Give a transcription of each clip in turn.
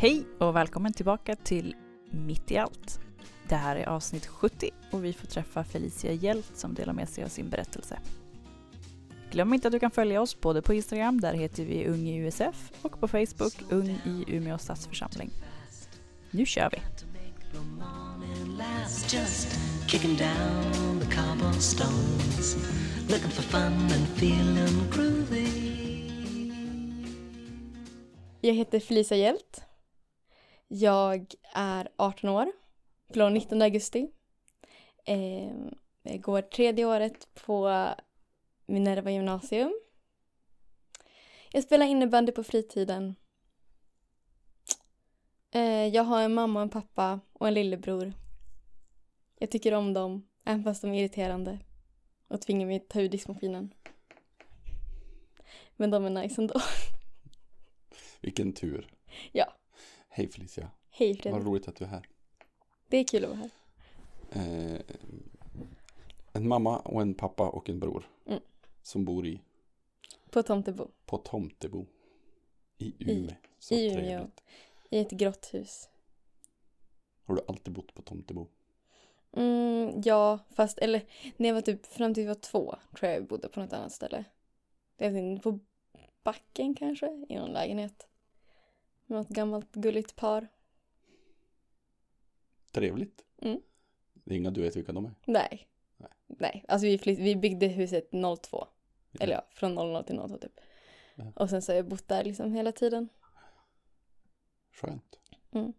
Hej och välkommen tillbaka till Mitt i allt. Det här är avsnitt 70 och vi får träffa Felicia Hjält som delar med sig av sin berättelse. Glöm inte att du kan följa oss både på Instagram, där heter vi Ung i USF, och på Facebook, Ung i Umeå stadsförsamling. Nu kör vi! Jag heter Felicia Hjält. Jag är 18 år, från 19 augusti. Eh, jag går tredje året på Minerva gymnasium. Jag spelar innebandy på fritiden. Eh, jag har en mamma, en pappa och en lillebror. Jag tycker om dem, även fast de är irriterande och tvingar mig att ta ur diskmaskinen. Men de är nice ändå. Vilken tur. Ja. Hej Felicia. Hej Vad Fredrik. roligt att du är här. Det är kul att vara här. Eh, en mamma och en pappa och en bror. Mm. Som bor i, På Tomtebo. på Tomtebo. I Umeå. Så i Umeå. trevligt. I ett grått hus. Har du alltid bott på Tomtebo? Mm, ja, fast eller när jag var typ fram till jag var två tror jag jag bodde på något annat ställe. Jag vet inte, på backen kanske, i någon lägenhet. Något gammalt gulligt par. Trevligt. Mm. Det är inga du vet vilka de är. Nej. Nej. Nej, alltså vi, flytt, vi byggde huset 02. Eller ja, från 00 till 02 typ. Ja. Och sen så har jag bott där liksom hela tiden. Skönt. Mm.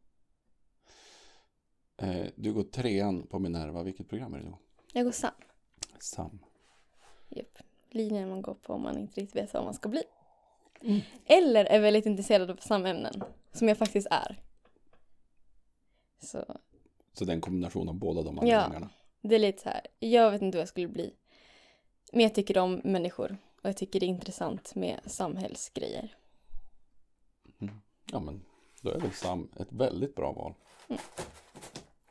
Eh, du går trean på Minerva. Vilket program är det då? Jag går SAM. Sam. Japp. Linjen man går på om man inte riktigt vet vad man ska bli. Mm. Eller är väldigt intresserad av samämnen. Som jag faktiskt är. Så Så det är en kombination av båda de Ja. anledningarna. det är lite så här. Jag vet inte vad jag skulle bli. Men jag tycker om människor. Och jag tycker det är intressant med samhällsgrejer. Ja men då är väl Sam ett väldigt bra val. Mm.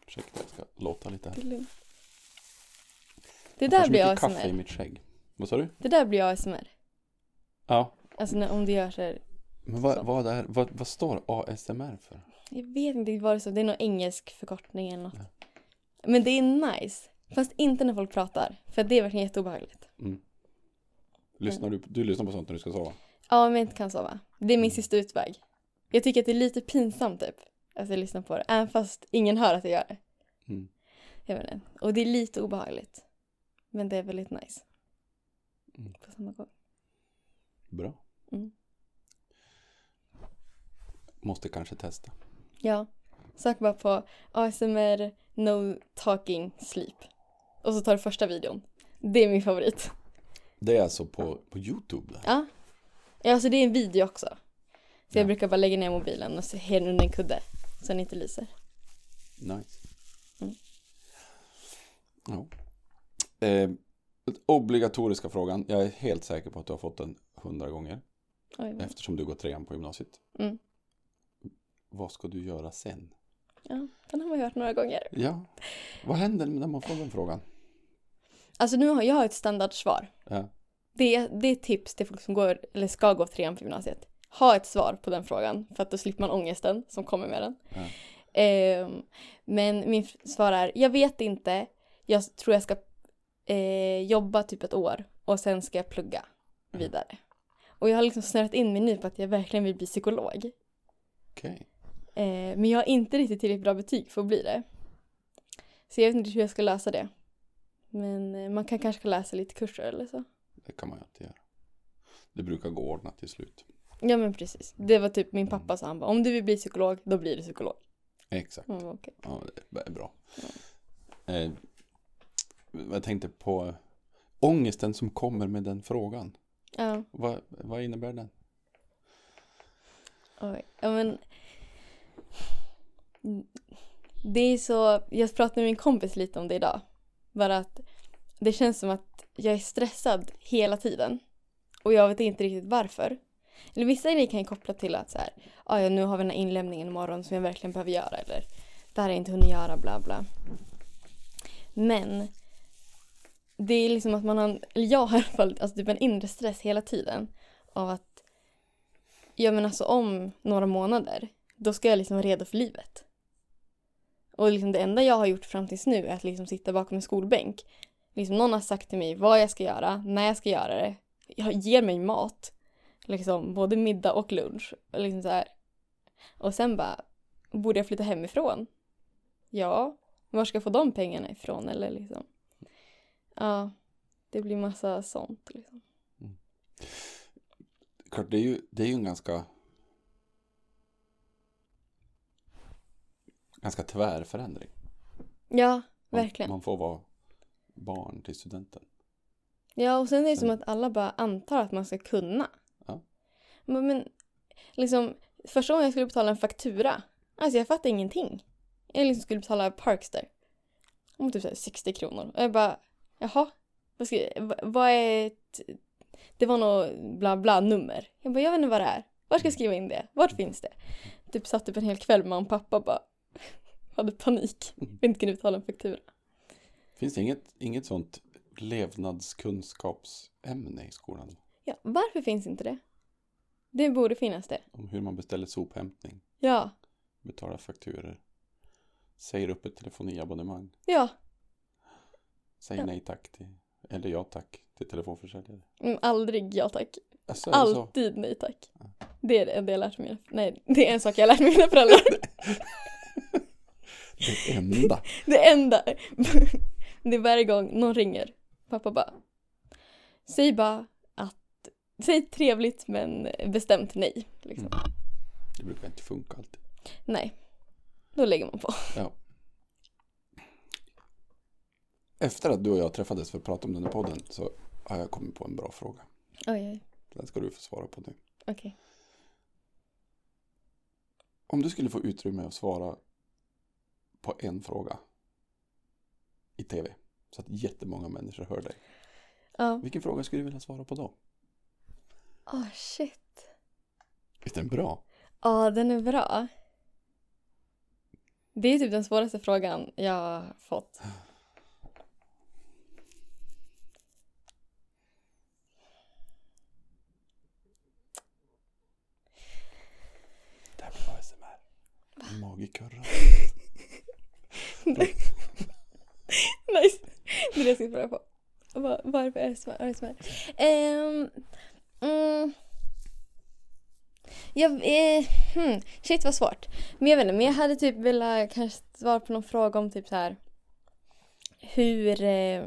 Ursäkta, jag ska låta lite här. Det. Det där blir mycket kaffe i ASMR. mitt skägg. Vad sa du? Det där blir ASMR. Ja. Alltså när, om du gör så här. Men vad, vad, är, vad, vad står ASMR för? Jag vet inte vad det står. Det är någon engelsk förkortning eller något. Men det är nice. Fast inte när folk pratar. För det är verkligen jätteobehagligt. Mm. Lyssnar du, du lyssnar på sånt när du ska sova? Ja, om jag inte kan sova. Det är min sista utväg. Jag tycker att det är lite pinsamt typ. Att jag lyssnar på det. Även fast ingen hör att jag gör det. Mm. Jag vet inte. Och det är lite obehagligt. Men det är väldigt nice. Mm. På samma gång. Bra. Mm. Måste kanske testa. Ja. Sök bara på ASMR No Talking Sleep. Och så tar du första videon. Det är min favorit. Det är alltså på, på YouTube? Där. Ja. Ja, alltså det är en video också. Så jag Ja. brukar bara lägga ner mobilen och se under en kudde. Så den inte lyser. Nice. Mm. Ja. Eh, obligatoriska frågan. Jag är helt säker på att du har fått den hundra gånger. Oj, vad- Eftersom du går trean på gymnasiet. Mm. Vad ska du göra sen? Ja, den har man hört några gånger. Ja. Vad händer när man får den frågan? Alltså nu har jag ett standardsvar. Ja. Det är, det är tips till folk som går, eller ska gå trean på gymnasiet. Ha ett svar på den frågan för att då slipper man ångesten som kommer med den. Ja. Ehm, men min svar är, jag vet inte. Jag tror jag ska eh, jobba typ ett år och sen ska jag plugga vidare. Och jag har liksom snörat in mig nu på att jag verkligen vill bli psykolog. Okej. Eh, men jag har inte riktigt tillräckligt bra betyg för att bli det. Så jag vet inte hur jag ska lösa det. Men eh, man kan kanske läsa lite kurser eller så. Det kan man ju alltid göra. Det brukar gå ordnat till slut. Ja men precis. Det var typ min pappa sa han bara, om du vill bli psykolog, då blir du psykolog. Exakt. Mm, okej. Ja, det är bra. Eh, jag tänkte på ångesten som kommer med den frågan. Ja, Vad, vad innebär den? oj. Ja men. Det är så, jag pratade med min kompis lite om det idag. Bara att det känns som att jag är stressad hela tiden. Och jag vet inte riktigt varför. Eller vissa grejer kan jag koppla till att så här, "Ah, ja nu har vi den här inlämningen imorgon som jag verkligen behöver göra. Eller det här har jag inte hunnit göra, bla bla. Men det är liksom att man har, en- eller jag har i alla fall, alltså typ en inre stress hela tiden. Av att, ja men alltså om några månader, då ska jag liksom vara redo för livet. Och liksom det enda jag har gjort fram tills nu är att liksom sitta bakom en skolbänk. Liksom någon har sagt till mig vad jag ska göra, när jag ska göra det. Jag ger mig mat. Liksom både middag och lunch. Och, liksom så här. och sen bara, borde jag flytta hemifrån? Ja, var ska jag få de pengarna ifrån? Eller liksom. Ja, det blir massa sånt. Liksom. Klart, det är ju, det är ju en ganska ganska tvär förändring. Ja, Man, verkligen. man får vara barn till studenten. Ja, och sen är det som Mm. att alla bara antar att man ska kunna. Ja. Men, men liksom, första gången jag skulle betala en faktura, alltså jag fattade ingenting. Jag liksom skulle betala Parkster. Om typ så här 60 kronor. Och jag bara, jaha, vad, ska, vad, är ett, det var något bla bla nummer. Jag bara, jag vet inte vad det är. Var ska jag skriva in det? Vart finns det? Typ satt typ en hel kväll med mamma och pappa bara hade panik. Vi inte kunde betala en faktura. Finns det inget, inget sånt levnadskunskapsämne i skolan? Ja, varför finns inte det? Det borde finnas det. Om hur man beställer sophämtning, Ja, betalar fakturer, säger upp ett telefoniabonnemang, ja. Säger Ja. nej tack till, eller ja tack till telefonförsäljare. Mm, aldrig ja tack. Alltså? Alltid nej tack. Det är det jag lärt mig. Nej, det är en sak jag lärt mina föräldrar. Det enda. Det enda. Det är varje gång någon ringer. Pappa bara. Säg bara att. Säg trevligt men bestämt nej. Liksom. Mm. Det brukar inte funka alltid. Nej. Då lägger man på. Ja. Efter att du och jag träffades för att prata om den här podden så har jag kommit på en bra fråga. Oj, oj. Den ska du få svara på nu. Okej. Om du skulle få utrymme att svara på en fråga i tv så att jättemånga människor hör dig. Ja. Vilken fråga skulle du vilja svara på då? Åh shit. Visst är den bra? Ja, den är bra. Det är typ den svåraste frågan jag har fått. ASMR. Magikurra. Nice. Det är det jag ska fråga på. Varför är det så? Här? Ehm, mm, jag, eh, hmm, shit vad svårt. Men jag vet inte, men jag hade typ velat kanske svara på någon fråga om typ så här. Hur... Eh,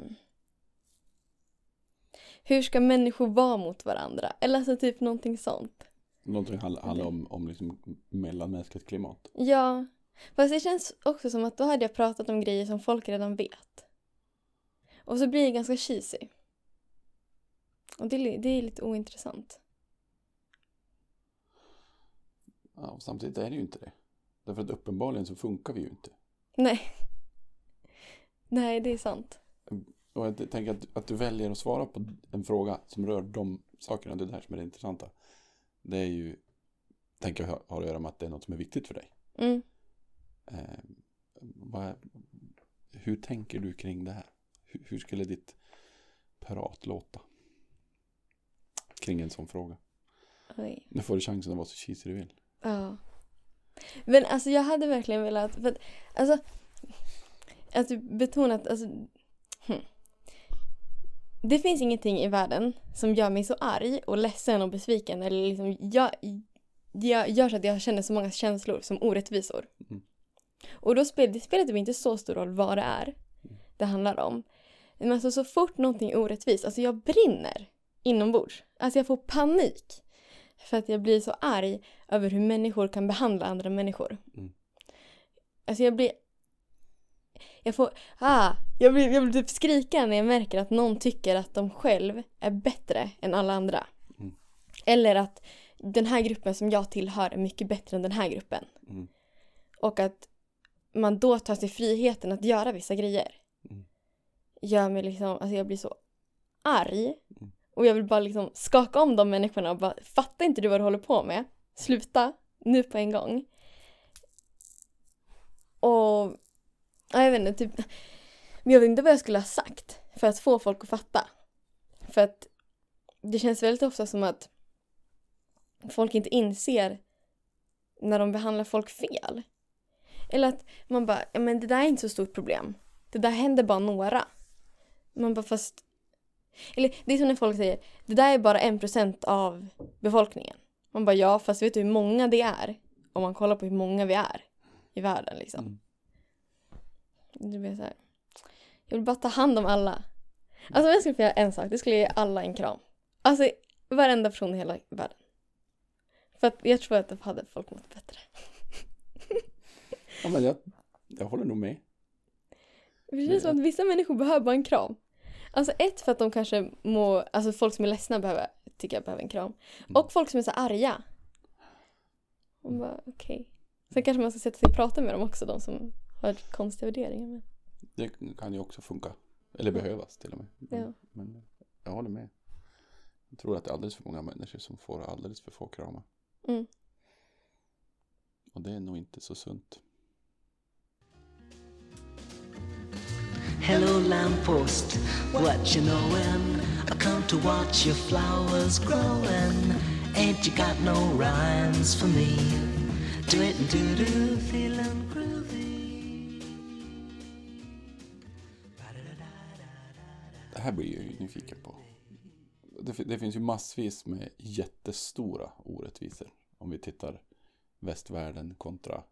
hur ska människor vara mot varandra? Eller alltså typ någonting sånt. Någonting handlar, handlar om, om liksom mellanmänskligt klimat. Ja. Fast det känns också som att då hade jag pratat om grejer som folk redan vet. Och så blir det ganska cheesy. Och det, det är lite ointressant. Ja, och samtidigt är det ju inte det. Därför att uppenbarligen så funkar vi ju inte. Nej. Nej, det är sant. Och jag tänker att, att du väljer att svara på en fråga som rör de sakerna, det är det här som är det intressanta. Det är ju, tänker jag har att göra med att det är något som är viktigt för dig. Mm. Eh, vad, hur tänker du kring det här? Hur, hur skulle ditt prat låta? Kring en sån fråga. Oj. Nu får du chansen att vara så cheesy du vill. Ja. Men alltså jag hade verkligen velat, för att, alltså, att du betonat, alltså. Det finns ingenting i världen som gör mig så arg och ledsen och besviken eller liksom jag, jag gör så att jag känner så många känslor som orättvisor. Mm. Och då spelar det spelar typ inte så stor roll vad det är det handlar om. Men alltså så fort någonting är orättvist, alltså jag brinner inombords. Alltså jag får panik. För att jag blir så arg över hur människor kan behandla andra människor. Mm. Alltså jag blir... Jag får... Ah, jag blir, jag blir typ skrika när jag märker att någon tycker att de själv är bättre än alla andra. Mm. Eller att den här gruppen som jag tillhör är mycket bättre än den här gruppen. Mm. Och att man då tar sig friheten att göra vissa grejer. Mm. Gör mig liksom... Alltså jag blir så arg. Mm. Och jag vill bara liksom skaka om de människorna och bara fattar inte du vad du håller på med? Sluta nu på en gång. Och jag vet inte, typ men jag vet inte vad jag skulle ha sagt för att få folk att fatta. För att det känns väldigt ofta som att folk inte inser när de behandlar folk fel. Eller att man bara, ja men det där är inte så stort problem. Det där händer bara några. Man bara fast... Eller det är som när folk säger, det där är bara en procent av befolkningen. Man bara ja, fast vet du hur många det är? Om man kollar på hur många vi är i världen liksom. Mm. Det blir så här. Jag vill bara ta hand om alla. Alltså om jag skulle få göra en sak, det skulle jag ge alla en kram. Alltså varenda person i hela världen. För att jag tror att då hade folk mått bättre. Ja, men jag, jag håller nog med. Det känns som att vissa människor behöver bara en kram. Alltså ett för att de kanske må, alltså folk som är ledsna behöver, tycker jag behöver en kram. Mm. Och folk som är så arga. Man bara okej. Sen kanske man ska sätta sig och prata med dem också, de som har konstiga värderingar. Men, Det kan ju också funka. Eller behövas till och med. Men, Ja. men jag håller med. Jag tror att det är alldeles för många människor som får alldeles för få kramar. Mm. Och det är nog inte så sunt. Hello, lamppost, what you knowin'? I come to watch your flowers growing. Ain't you got no rhymes for me? Do it and do do, feeling groovy. Det här blir jag ju nyfiken på. Det, det finns ju massvis med jättestora orättvisor. Om vi tittar västvärlden kontra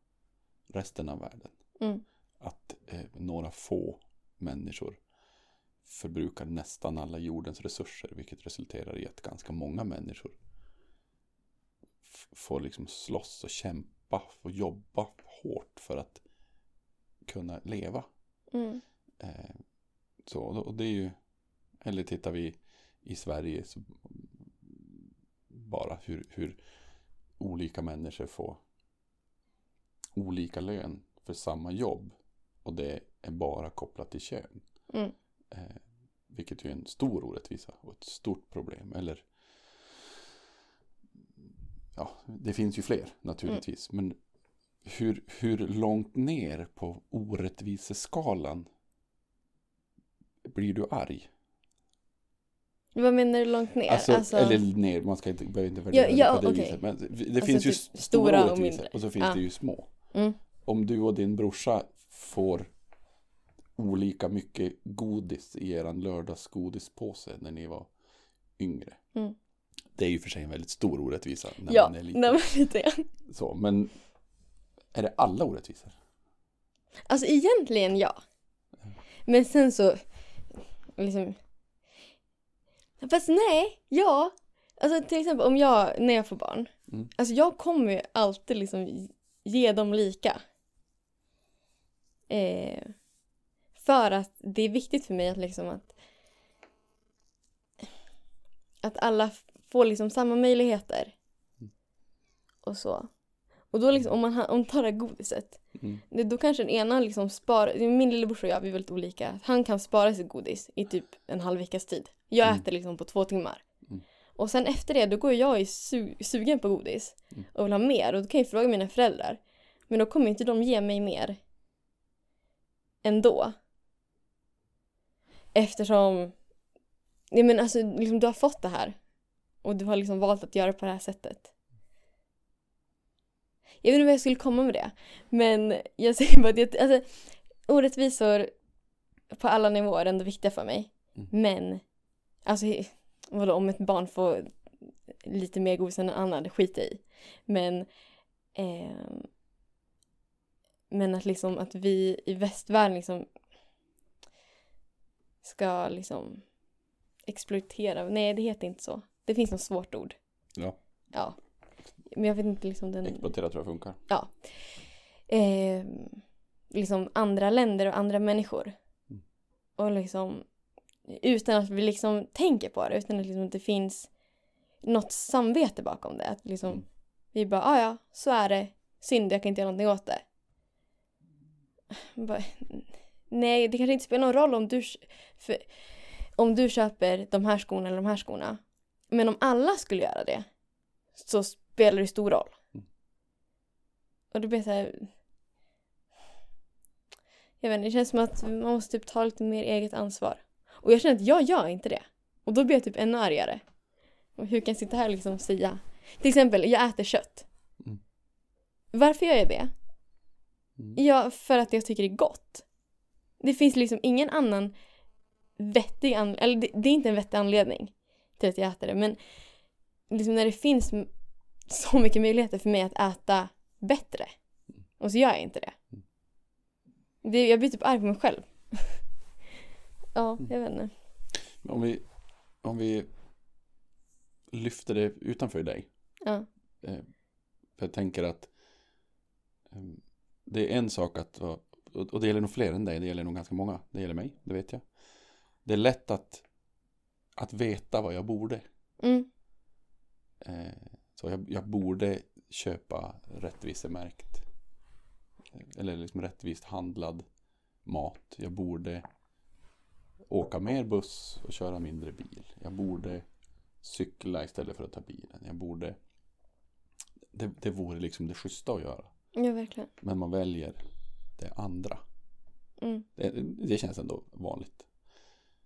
resten av världen. mm. Att eh, några få människor förbrukar nästan alla jordens resurser. Vilket resulterar i att ganska många människor får liksom slåss och kämpa och jobba hårt för att kunna leva. Mm. Eh, så, och det är ju, eller tittar vi i Sverige bara hur, hur olika människor får olika lön för samma jobb. Och det är bara kopplat till kön. Mm. Eh, vilket ju är en stor orättvisa och ett stort problem. Eller ja, det finns ju fler naturligtvis. Men hur, hur långt ner på orättviseskalan blir du arg? Vad menar du långt ner? Alltså, Eller ner, man ska inte, behöver inte värdera Ja, ja, det på det okej. viset. Men det Alltså finns ju typ stora, och mindre. och så finns Ja. det ju små. Mm. Om du och din brorsa får olika mycket godis i eran lördagsgodispåse när ni var yngre. Mm. Det är ju för sig en väldigt stor orättvisa när ja, man är liten. nej men lite grann. Så, men är det alla orättvisor? Alltså egentligen ja. Men sen så, liksom. Fast nej, ja. Alltså till exempel om jag, när jag får barn. Mm. Alltså jag kommer ju alltid liksom ge dem lika. Eh, för att det är viktigt för mig att liksom att att alla får liksom samma möjligheter. Och så. Och då liksom, om man om tar det här godiset. Mm. Det, då kanske den ena liksom sparar, min lillebror och jag vi är väldigt olika. Han kan spara sitt godis i typ en halv veckas tid. Jag Mm. äter liksom på två timmar. Mm. Och sen efter det då går jag i su- sugen på godis Mm. och vill ha mer och då kan jag fråga mina föräldrar. Men då kommer inte de ge mig mer ändå. Eftersom, nej men alltså liksom, du har fått det här och du har liksom valt att göra på det här sättet. Jag vet inte vad jag skulle komma med det. Men jag säger bara att jag, alltså, orättvisor på alla nivåer är ändå viktiga för mig. Mm. Men, alltså vadå, om ett barn får lite mer godis än en annan, det skiter jag i. Men, ehm, men att liksom att vi i västvärlden liksom ska liksom exploatera, nej det heter inte så. Det finns något svårt ord. Ja, Ja. Men jag vet inte liksom den... exploatera tror jag funkar. eh, liksom andra länder och andra människor. Mm. Och liksom utan att vi liksom tänker på det, utan att liksom det finns något samvete bakom det. Att liksom Mm. vi bara, ah, ja, så är det. Synd, jag kan inte göra någonting åt det. Bara, nej, det kanske inte spelar någon roll om du, för, om du köper de här skorna eller de här skorna. Men om alla skulle göra det så spelar det stor roll. Mm. Och det blir så här... Jag vet inte, det känns som att man måste typ ta lite mer eget ansvar. Och jag känner att jag gör inte det. Och då blir jag typ ännu argare. Och hur kan jag sitta här och liksom säga... Till exempel, jag äter kött. Mm. Varför gör jag det? Mm. Ja, för att jag tycker det är gott. Det finns liksom ingen annan vettig anledning, eller det, det är inte en vettig anledning till att jag äter det, men liksom när det finns så mycket möjligheter för mig att äta bättre och så gör jag inte det. det jag blir typ arg på mig själv. ja, jag vet inte. Om vi, om vi lyfter det utanför dig. Ja. Eh, för jag tänker att eh, det är en sak att, och det gäller nog fler än dig, det gäller nog ganska många, det gäller mig, det vet jag. Det är lätt att, att veta vad jag borde. Mm. Eh, så jag, jag borde köpa rättvisemärkt eh, eller liksom rättvist handlad mat. Jag borde åka mer buss och köra mindre bil. Jag borde cykla istället för att ta bilen. Jag borde det, det vore liksom det schyssta att göra. Ja, verkligen. Men man väljer det andra. Mm. Det, det känns ändå vanligt.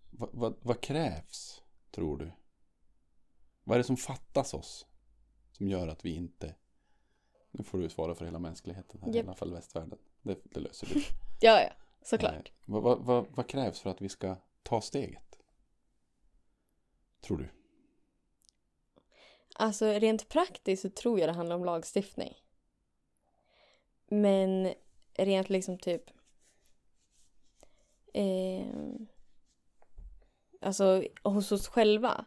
Vad, vad, vad krävs, tror du? Vad är det som fattas oss? Som gör att vi inte... Nu får du svara för hela mänskligheten, här, Japp. i alla fall västvärlden. Det, det löser du. Ja, ja, såklart. Eh, vad, vad, vad, vad krävs för att vi ska ta steget? Tror du? Alltså rent praktiskt så tror jag det handlar om lagstiftning. Men rent liksom typ... Eh, alltså hos oss själva.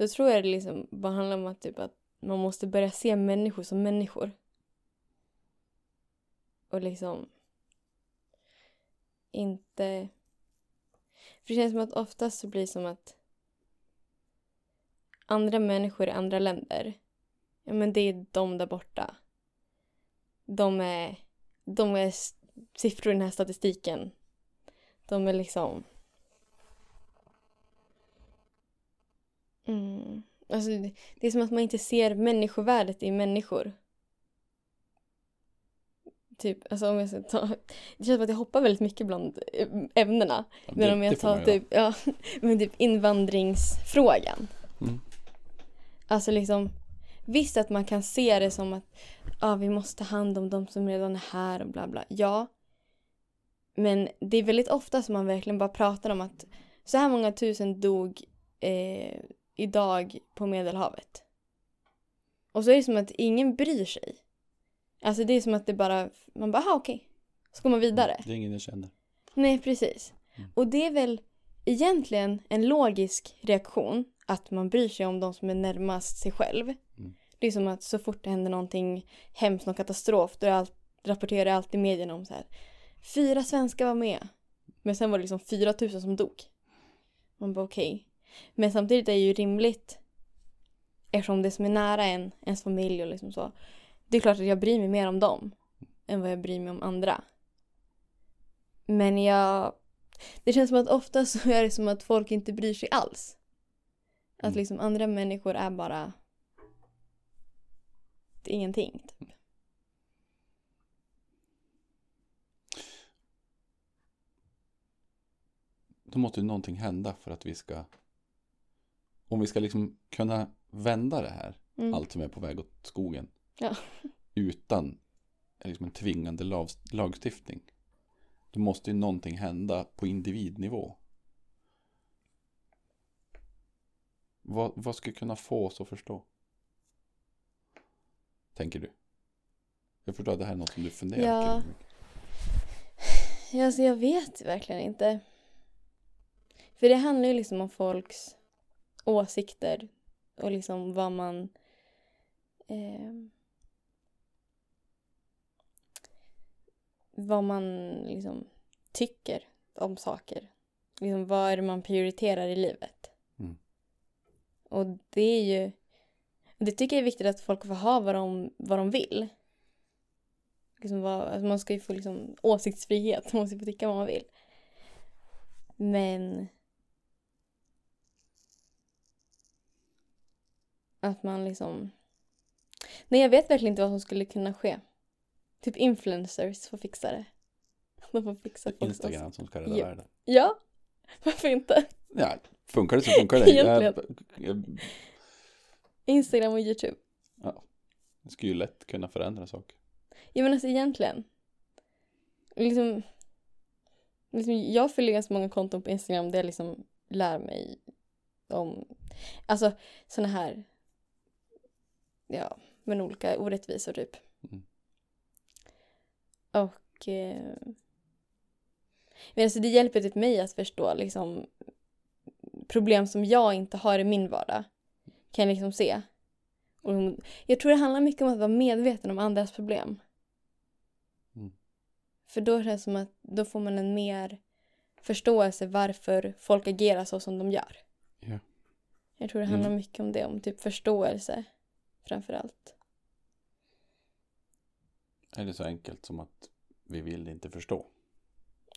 Då tror jag det liksom bara handlar om att, typ att man måste börja se människor som människor. Och liksom inte... För det känns som att oftast så blir det som att andra människor i andra länder, ja men det är de där borta. De är, de är siffror i den här statistiken. De är liksom... Mm. Alltså, det- är som att man inte ser människovärdet i människor. Typ, alltså om jag ska ta... Det känns som att jag hoppar väldigt mycket bland eh, ämnena. Ja, Men det- om jag tar typ, ja, men typ invandringsfrågan. Mm. Alltså liksom, visst att man kan se det som att ja, vi måste ta hand om de som redan är här och bla bla. Ja. Men det är väldigt ofta som man verkligen bara pratar om att så här många tusen dog eh, idag på Medelhavet. Och så är det som att ingen bryr sig. Alltså det är som att det bara, man bara, aha okej. Så går man vidare. Det är ingen jag känner. Nej, precis. Mm. Och det är väl egentligen en logisk reaktion att man bryr sig om de som är närmast sig själv. Mm. Det är som att så fort det händer någonting hemskt, någon katastrof, då är allt, rapporterar alltid medierna om så här. Fyra svenskar var med. Men sen var det liksom 4 000 som dog. Man bara okej. Men samtidigt är det ju rimligt eftersom det som är nära en, ens familj och liksom så. Det är klart att jag bryr mig mer om dem än vad jag bryr mig om andra. Men jag... Det känns som att ofta så är det som att folk inte bryr sig alls. Att Mm. liksom andra människor är bara... Det är ingenting. Typ. Då måste ju någonting hända för att vi ska om vi ska liksom kunna vända det här Mm. allt som är på väg åt skogen Ja. utan liksom en tvingande lag, lagstiftning då måste ju någonting hända på individnivå vad, vad ska kunna få oss att förstå? Tänker du? Jag förstår att det här är något som du funderar Ja. kring. Ja, alltså jag vet verkligen inte. För det handlar ju liksom om folks åsikter och liksom vad man... Eh, vad man liksom tycker om saker. Liksom vad är det man prioriterar i livet. Mm. Och det är ju... Det tycker jag är viktigt att folk får ha vad de, vad de vill. Liksom vad, alltså man ska ju få liksom åsiktsfrihet, man måste få tycka vad man vill. Men... Att man liksom... Nej, jag vet verkligen inte vad som skulle kunna ske. Typ influencers får fixa det. De får fixa folks Instagram som ska rädda Ja. världen. Ja, varför inte? Ja, funkar det så funkar det. Jag, Egentligen. jag, Instagram och YouTube. jag skulle ju lätt kunna förändra saker. Ja men alltså egentligen. Liksom, liksom jag följer ganska många konton på Instagram där jag liksom lär mig om, alltså såna här, ja, men olika orättvisor typ. Mm. Och eh, men alltså det hjälper typ mig att förstå liksom problem som jag inte har i min vardag. Kan jag liksom se. Och jag tror det handlar mycket om att vara medveten om andras problem. Mm. För då känns det som att då får man en mer förståelse varför folk agerar så som de gör. Ja. Jag tror det handlar Mm. mycket om det, om typ förståelse framför allt. Är det så enkelt som att vi vill inte förstå?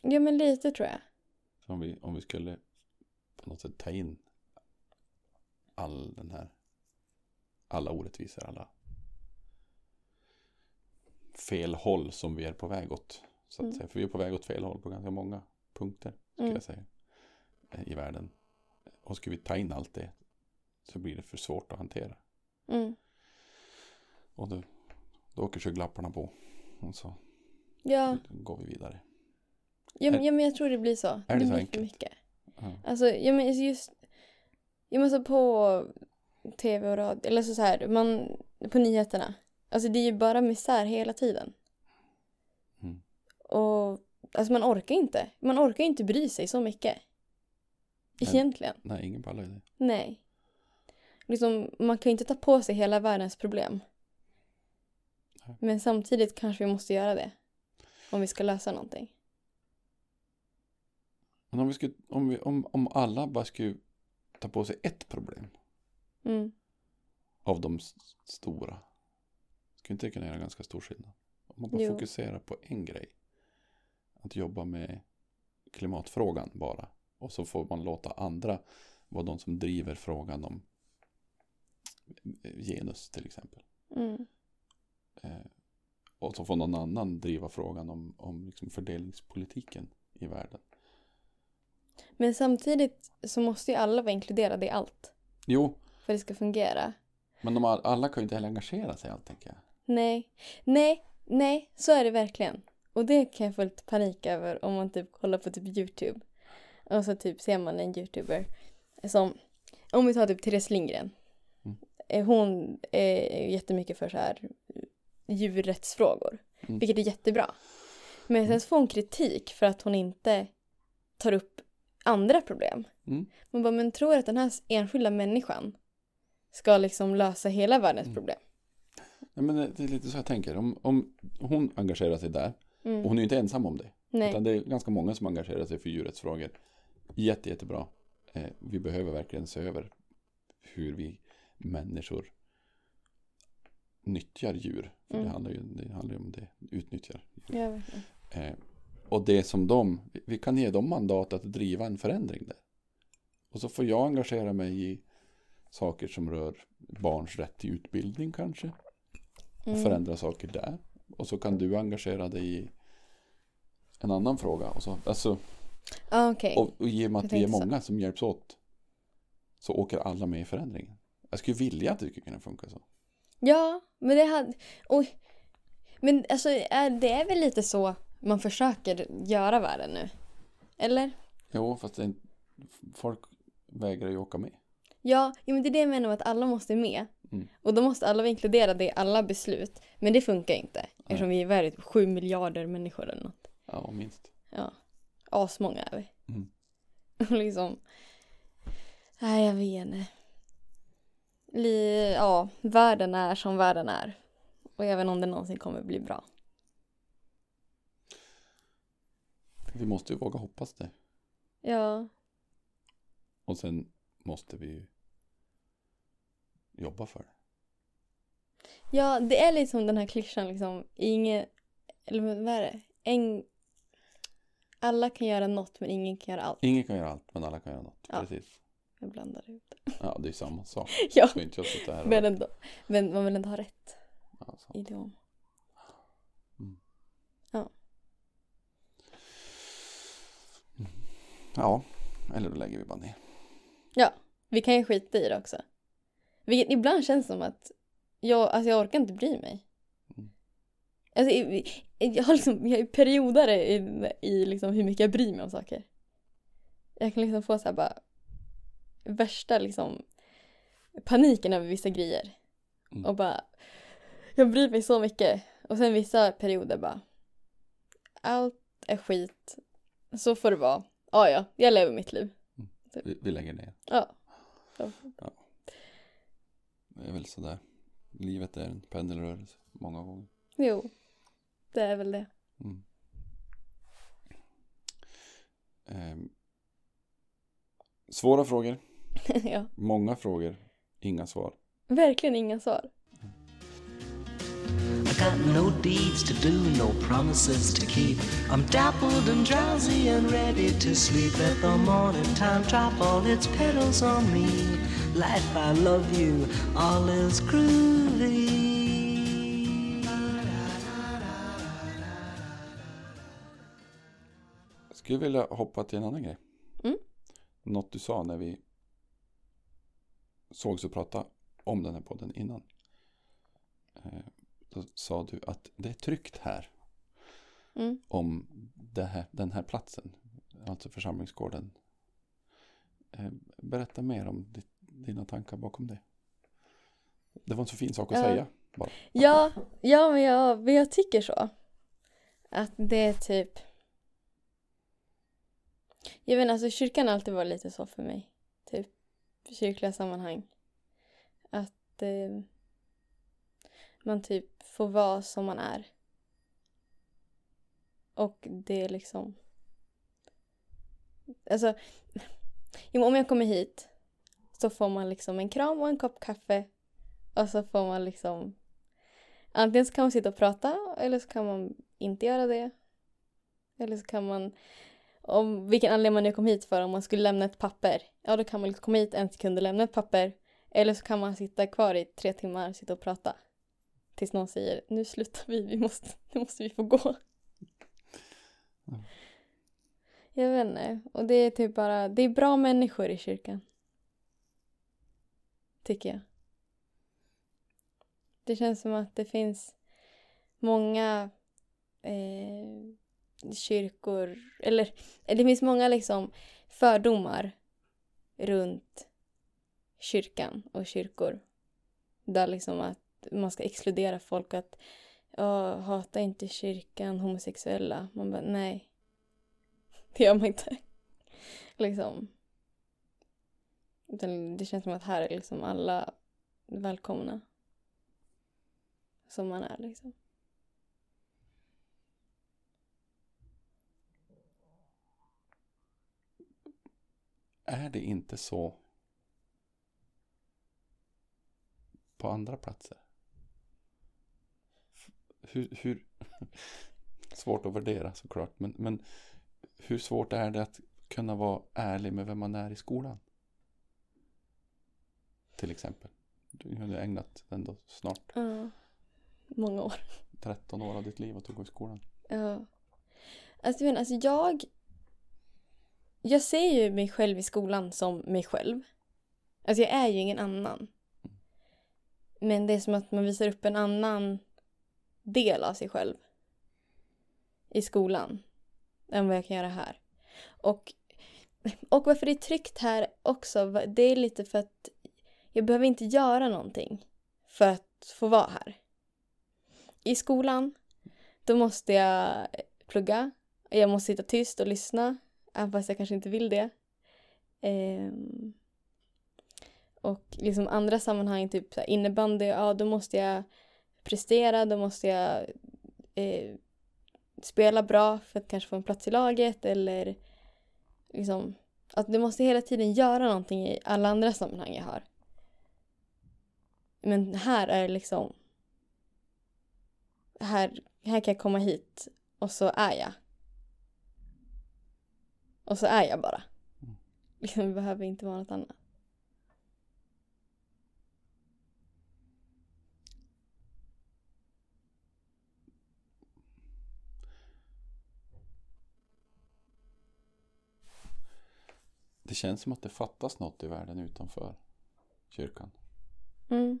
Ja men lite tror jag. Om vi, om vi skulle på något sätt ta in all den här alla orättvisor, alla fel håll som vi är på väg åt. Så att Mm. säga. För vi är på väg åt fel håll på ganska många punkter, skulle Mm. jag säga, eh, i världen. Och skulle vi ta in allt det så blir det för svårt att hantera. Mm. Och då, då åker skygglapparna på. Och så Ja, går vi vidare. ja, men, ja men jag tror det blir så. är det så blir för enkelt? mycket. Ja. Alltså, ja men alltså just... Jag måste på tv och radio, eller så, så här, man, på nyheterna. Alltså det är ju bara misär hela tiden. Mm. Och alltså man orkar inte. Man orkar inte bry sig så mycket. Nej. Egentligen. Nej, ingen pallar ju det. Nej. Liksom, man kan ju inte ta på sig hela världens problem. Men samtidigt kanske vi måste göra det. Om vi ska lösa någonting. Men om, vi skulle, om, vi, om, om alla bara skulle ta på sig ett problem Mm. av de stora. Skulle inte det kunna göra ganska stor skillnad? Om man bara Jo. fokuserar på en grej. Att jobba med klimatfrågan bara. Och så får man låta andra vara de som driver frågan om genus till exempel. Mm. Eh, och så får någon annan driva frågan om, om liksom fördelningspolitiken i världen. Men samtidigt så måste ju alla vara inkluderade i allt. Jo, För att det ska fungera. men de all, alla kan ju inte heller engagera sig i allt tänker jag. Nej, nej, nej, så är det verkligen. Och det kan jag få lite panik över om man typ kollar på typ YouTube. Och så typ ser man en YouTuber som, om vi tar typ Therese Lindgren. Mm. Eh, Hon är jättemycket för så här djurrättsfrågor. Mm. Vilket är jättebra. Men sen så får hon kritik för att hon inte tar upp andra problem. Mm. Man bara, men tror att den här enskilda människan ska liksom lösa hela världens Mm. problem? Nej, men det är lite så jag tänker. Om, om hon engagerar sig där, Mm. och hon är ju inte ensam om det. Nej. Utan det är ganska många som engagerar sig för djurrättsfrågor. Jätte, jättebra. Eh, vi behöver verkligen se över hur vi människor nyttjar djur. För Mm. det handlar ju det handlar ju om det. Utnyttjar djur. Ja. Eh, och det som de, vi kan ge dem mandat att driva en förändring där. Och så får jag engagera mig i saker som rör barns rätt till utbildning kanske. Och Mm. förändra saker där. Och så kan du engagera dig i en annan fråga. Och så, alltså, Ja, okej. och, och i och med att vi är tänkte så. många som hjälps åt så åker alla med i förändringen. Jag skulle vilja att det skulle kunna funka så. Ja, men det hade... Oj. Men alltså, det är väl lite så man försöker göra världen nu? Eller? Jo, fast det, folk vägrar ju åka med. Ja, men det är det jag menar med att alla måste med. Mm. Och då måste alla vara inkluderade i alla beslut. Men det funkar inte. Eftersom vi är värre typ sju miljarder människor eller något. Ja, minst. Ja. Asmånga är vi. Mm. Och liksom... Nej, jag vet inte. Li, ja, världen är som världen är. Och inte om det någonsin kommer bli bra. Vi måste ju våga hoppas det. Ja, Och sen måste vi ju jobba för det. ja det är liksom den här klyschan liksom. Ingen... Eller vad är det? En, alla kan göra något men ingen kan göra allt. Ingen kan göra allt, men alla kan göra något. Ja. Precis. Jag blandar ut. Ja, det är samma sak. Ja, Så inte jag här och... men ändå. Men man vill ändå ha rätt Ja, så. idiom. ja, eller då lägger vi bara ner. Ja, vi kan ju skita i det också. Vilket ibland känns som att jag, alltså jag orkar inte bry mig. Mm. Alltså, jag har liksom, jag är perioder i, i liksom hur mycket jag bryr mig om saker. Jag kan liksom få så här bara värsta liksom paniken över vissa grejer. Mm. Och bara, jag bryr mig så mycket. Och sen vissa perioder bara, allt är skit. Så får det vara. Ja, ja, jag lever mitt liv. Vi, vi lägger ner. Ja. Det är väl sådär. Livet är en pendelrörelse många gånger. Jo, det är väl det. Mm. Ehm. Svåra frågor, ja. många frågor, inga svar. Verkligen inga svar. I got no deeds to do, no promises to keep. I'm dappled and drowsy and ready to sleep. Let the morning time drop all its petals on me. Life, I love you, all is groovy. Jag skulle vilja hoppa till en annan grej. Mm. Något du sa när vi sågs och pratade om den här podden innan. Eh, Då sa du att det är tryggt här Mm. om här, den här platsen. Alltså församlingsgården. Eh, Berätta mer om ditt, dina tankar bakom det. Det var en så fin sak att säga. Bara. Ja, ja men, jag, men jag tycker så. Att det är typ... Jag vet inte, alltså kyrkan har alltid varit lite så för mig. Kyrkliga sammanhang. Att eh, man typ får vara som man är. Och det är liksom... Alltså, om jag kommer hit så får man liksom en kram och en kopp kaffe. Och så får man liksom Antingen så kan man sitta och prata eller så kan man inte göra det. Eller så kan man, om vilken anledning man nu kom hit för, om man skulle lämna ett papper, ja då kan man liksom komma hit en sekund och lämna ett papper. Eller så kan man sitta kvar i tre timmar och sitta och prata. Tills någon säger, nu slutar vi, vi måste, nu måste vi få gå. Mm. Jag vet inte, och det är typ bara, det är bra människor i kyrkan. Tycker jag. Det känns som att det finns många eh, kyrkor, eller det finns många liksom fördomar runt kyrkan och kyrkor. Där liksom att man ska exkludera folk att ja, hata inte kyrkan, homosexuella. Man bara nej. Det gör man inte. liksom. Det känns som att här är liksom alla välkomna som man är liksom. Är det inte så på andra platser? Hur, hur svårt att värdera såklart, men, men hur svårt är det att kunna vara ärlig med vem man är i skolan? Till exempel. Du har ägnat ändå snart Ja. Många år. 13 år av ditt liv åt att gå i skolan. Ja. Alltså, inte, alltså jag... Jag ser ju mig själv i skolan som mig själv. Alltså jag är ju ingen annan. Men det är som att man visar upp en annan del av sig själv. I skolan. Än vad jag kan göra här. Och, och varför det är tryggt här också. Det är lite för att jag behöver inte göra någonting. För att få vara här. I skolan då måste jag plugga. Jag måste sitta tyst och lyssna. Även fast jag kanske inte vill det. Eh, och liksom andra sammanhang, typ så här innebandy, ja då måste jag prestera, då måste jag eh, spela bra för att kanske få en plats i laget eller liksom att du måste hela tiden göra någonting i alla andra sammanhang jag har. Men här är det liksom här, här kan jag komma hit och så är jag. Och så är jag bara. Mm. Liksom, det behöver inte vara något annat. Det känns som att det fattas något i världen utanför kyrkan. Mm.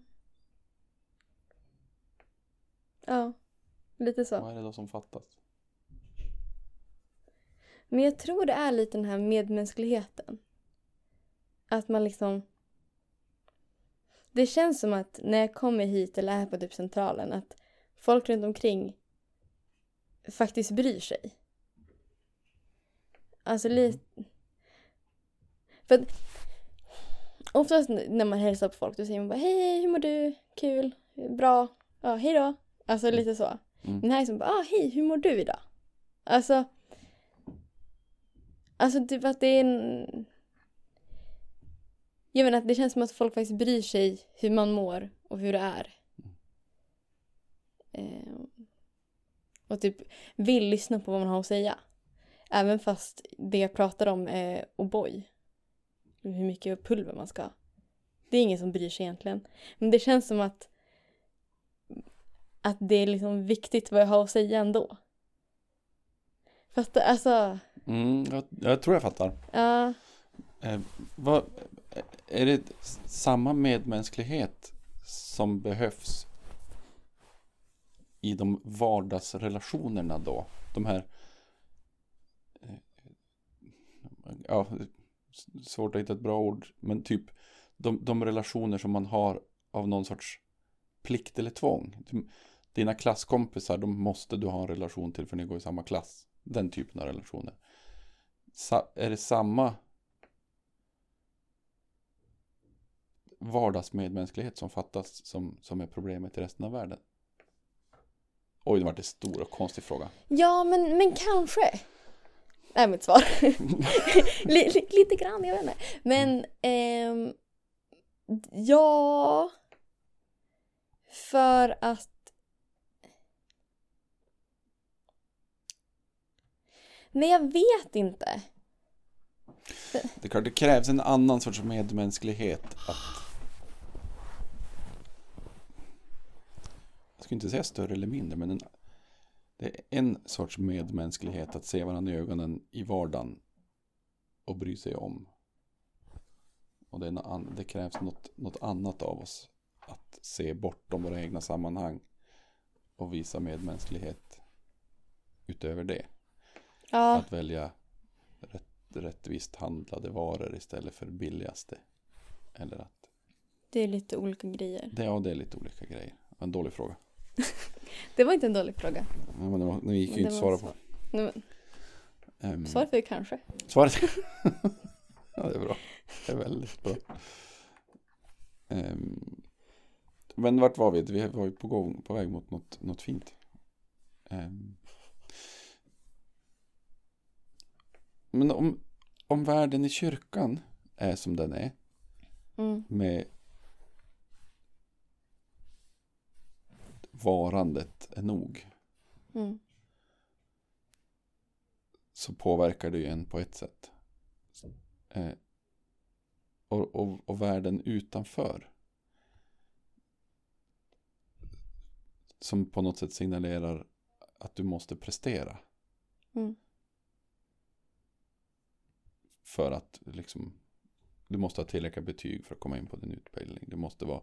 Ja. lite så. Vad är det då som fattas? Men jag tror det är lite den här medmänskligheten. Att man liksom... Det känns som att när jag kommer hit eller är på typ centralen att folk runt omkring faktiskt bryr sig. Alltså lite... För att oftast när man hälsar på folk då säger man bara hej, hur mår du? Kul? Bra? Ja, hej då. Alltså lite så. Mm. Men här är som bara, ah, hej, hur mår du idag? Alltså... Alltså typ att det är en... Jag menar att det känns som att folk faktiskt bryr sig hur man mår och hur det är. Eh, och typ vill lyssna på vad man har att säga. Även fast det jag pratar om är O'boy. Hur mycket pulver man ska ha. Det är ingen som bryr sig egentligen. Men det känns som att att det är liksom viktigt vad jag har att säga ändå. Fast det- alltså, Mm, jag, jag tror jag fattar. ja. Eh, vad, är det samma medmänsklighet som behövs i de vardagsrelationerna då? De här eh, ja, svårt att hitta ett bra ord, men typ de, de relationer som man har av någon sorts plikt eller tvång. Dina klasskompisar, de måste du ha en relation till för ni går i samma klass. Den typen av relationer. Sa, är det samma vardagsmedmänsklighet som fattas som, som är problemet i resten av världen? Oj, det var en stor och konstig fråga. ja men, men kanske. är mitt svar. lite grann, jag vet inte. Men ehm, ja. För att Nej, jag vet inte. Det är klart, det krävs en annan sorts medmänsklighet att Jag skulle inte säga större eller mindre, men en, det är en sorts medmänsklighet att se varandra i ögonen i vardagen och bry sig om. Och det, är en an, det krävs något, något annat av oss att se bortom våra egna sammanhang och visa medmänsklighet utöver det. Ja, Att välja rätt, rättvist handlade varor istället för billigaste. Eller att, det är lite olika grejer. det, ja, det är lite olika grejer. En dålig fråga. Det var inte en dålig fråga. Ja, men det, var, det gick ju Men inte det svara var på. Nej, men, Um, Svaret är kanske. Svaret Ja, det är bra. Det är väldigt bra. Ehm, men vart var vi? Vi var ju på, gång, på väg mot något, något fint. Ehm, men om, om världen i kyrkan är som den är Mm. med varandet är nog Mm. så påverkar det ju en på ett sätt. Eh, och, och, och världen utanför som på något sätt signalerar att du måste prestera Mm. För att liksom du måste ha tillräckliga betyg för att komma in på din utbildning. Du måste vara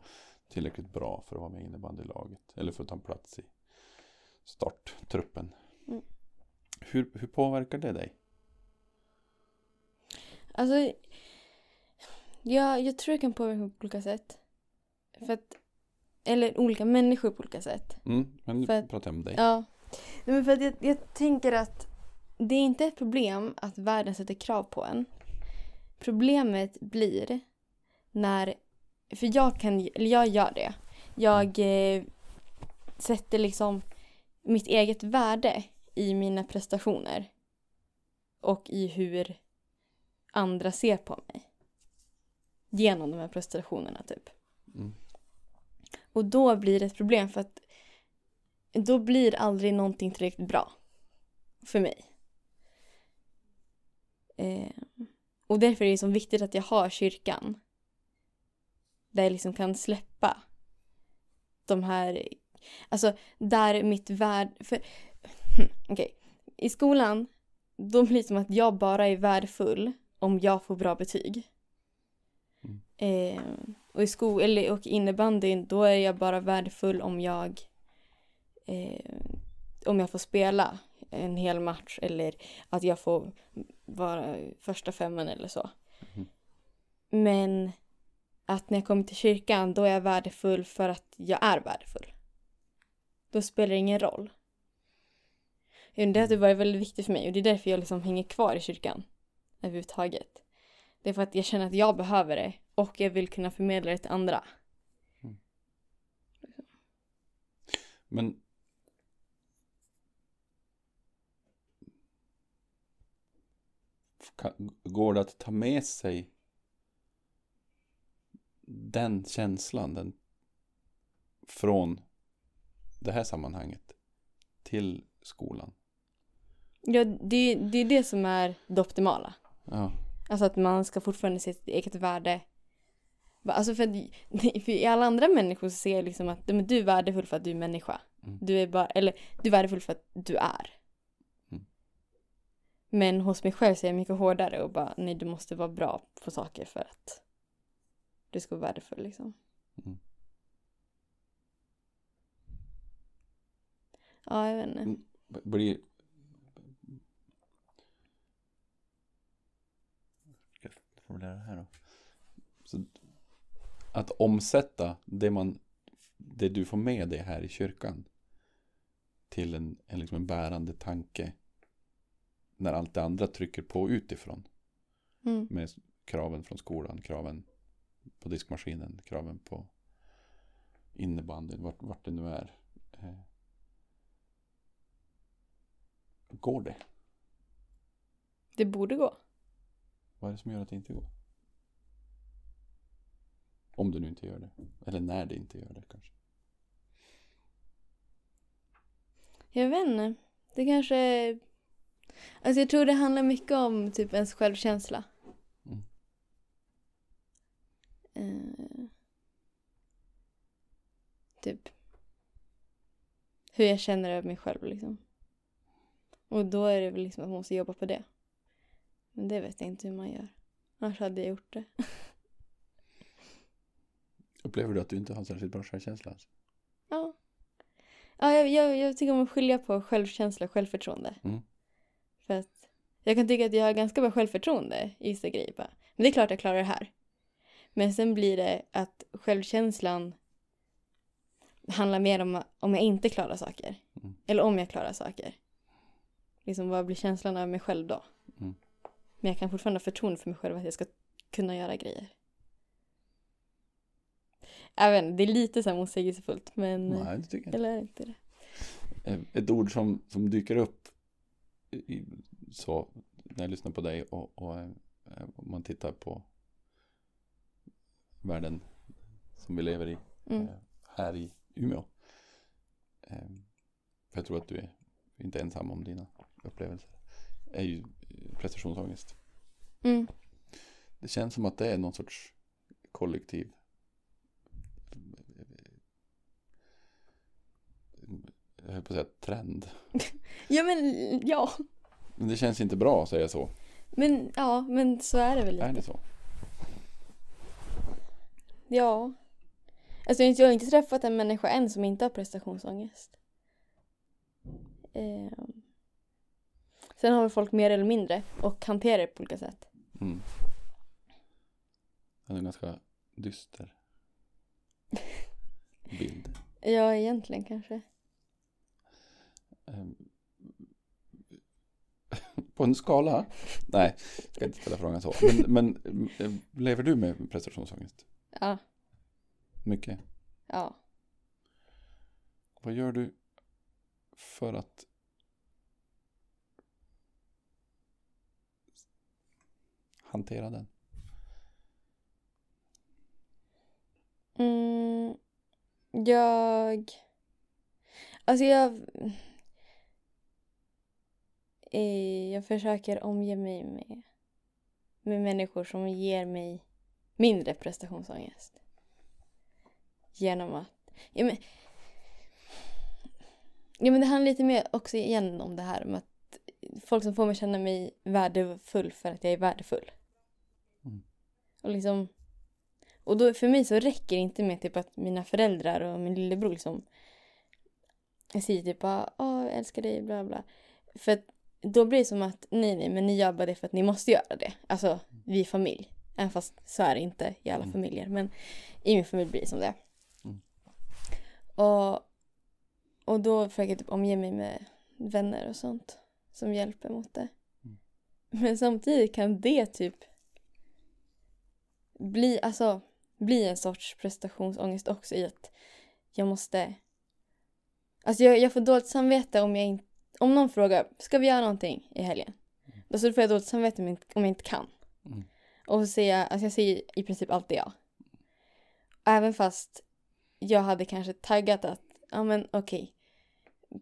tillräckligt bra för att vara med i innebandylaget eller för att ta en plats i starttruppen. Mm. Hur, hur påverkar det dig? Alltså, jag, jag tror det kan påverka på olika sätt. För att, eller olika människor på olika sätt. Mm, men nu För att- pratar jag om dig. Ja. Men för att jag, jag tänker att det är inte ett problem att världen sätter krav på en. Problemet blir när, för jag kan, eller jag gör det. Jag eh, sätter liksom mitt eget värde i mina prestationer. Och i hur andra ser på mig. Genom de här prestationerna typ. Mm. Och då blir det ett problem för att då blir aldrig någonting tillräckligt bra. För mig. Eh, och därför är det så viktigt att jag har kyrkan. Där jag liksom kan släppa de här, alltså där mitt värde, för, okej, i skolan då blir det som att jag bara är värdefull om jag får bra betyg. Mm. Eh, och i sko eller och innebandyn då är jag bara värdefull om jag eh, om jag får spela en hel match eller att jag får vara första femman eller så. Mhm. Men att när jag kommer till kyrkan då är jag värdefull för att jag är värdefull. Då spelar det ingen roll. Det har varit väldigt viktigt för mig och det är därför jag liksom hänger kvar i kyrkan överhuvudtaget. Det är för att jag känner att jag behöver det och jag vill kunna förmedla det till andra. Men går det att ta med sig den känslan den, från det här sammanhanget till skolan? Ja, det, det är det som är det optimala. Ja, Alltså att man ska fortfarande se sitt eget värde. Alltså för, att, för i alla andra människor så ser jag liksom att men du är värdefull för att du är människa. Mm. Du är bara, eller du är värdefull för att du är. Men hos mig själv så är jag mycket hårdare och bara nej du måste vara bra på saker för att du ska vara värdefull liksom. Mm. Ja, jag vet inte. Mm. blir... Ska jag formulera det här då? Så att omsätta det man det du får med dig här i kyrkan till en, en, liksom en bärande tanke när allt det andra trycker på utifrån Mm. med kraven från skolan, kraven på diskmaskinen, kraven på innebandyn, vart, vart det nu är. Eh, Går det? Det borde gå. Vad är det som gör att det inte går? Om du nu inte gör det. Eller när det inte gör det kanske. Jag vet inte. Det kanske... Alltså jag tror det handlar mycket om typ ens självkänsla. Mm. Eh, typ. Hur jag känner över mig själv liksom. Och då är det väl liksom att man måste jobba på det. Men det vet jag inte hur man gör. Annars hade jag gjort det. Upplever du att du inte har särskilt bra självkänsla? Alltså? Ja. Ja, jag, jag, jag tycker om att skilja på självkänsla och självförtroende. Mm. För att jag kan tycka att jag har ganska bra självförtroende i vissa grejer. Bara. Men det är klart jag klarar det här. Men sen blir det att självkänslan handlar mer om om jag inte klarar saker. Mm. Eller om jag klarar saker. Liksom vad blir känslan av mig själv då? Mm. Men jag kan fortfarande ha förtroende för mig själv att jag ska kunna göra grejer. Även, det är lite så här motsägelsefullt men... Nej, det tycker jag inte. Eller inte det? Eh, Ett ord som, som dyker upp så när jag lyssnar på dig och, och eh, om man tittar på världen som vi lever i Mm. eh, här i Umeå. Eh, För jag tror att du är inte ensam om dina upplevelser. är ju eh, prestationsångest. Mm. Det känns som att det är någon sorts kollektiv jag höll på att säga trend. Ja men, ja. Men det känns inte bra att säga så. Men ja, men så är det väl lite. Är det så? Ja. Alltså jag har inte träffat en människa än som inte har prestationsångest. Eh. Sen har väl folk mer eller mindre och hanterar det på olika sätt. Mm. Det är ganska dyster bild. Ja, egentligen kanske. Ehm, På en skala? Nej, jag ska inte ställa frågan så. Men, men eh, lever du med prestationsångest? Ja, Mycket? ja. Vad gör du för att hantera den? Mm, jag... Alltså jag... Eh, Jag försöker omge mig med, med människor som ger mig mindre prestationsångest. Genom att... Ja men, ja, men det handlar lite mer också igen om det här med att folk som får mig känna mig värdefull för att jag är värdefull. Mm. Och liksom... Och då för mig så räcker det inte med typ att mina föräldrar och min lillebror liksom jag säger typ bara, "Ah, jag älskar dig, bla bla. För att då blir det som att nej, nej, men ni gör bara det för att ni måste göra det. Alltså, vi är familj. Även fast så är det inte i alla Mm. familjer. Men i min familj blir det som det. Mm. Och, och då försöker jag typ omge mig med vänner och sånt som hjälper mot det. Mm. Men samtidigt kan det typ bli, alltså, bli en sorts prestationsångest också i att jag måste... Alltså jag, jag får dåligt samvete om jag inte... Om någon frågar, ska vi göra någonting i helgen? Då så får jag dåligt samvete om jag inte kan. Mm. Och så säger jag, alltså jag säger i princip alltid ja. Även fast jag hade kanske taggat att, ja men okej,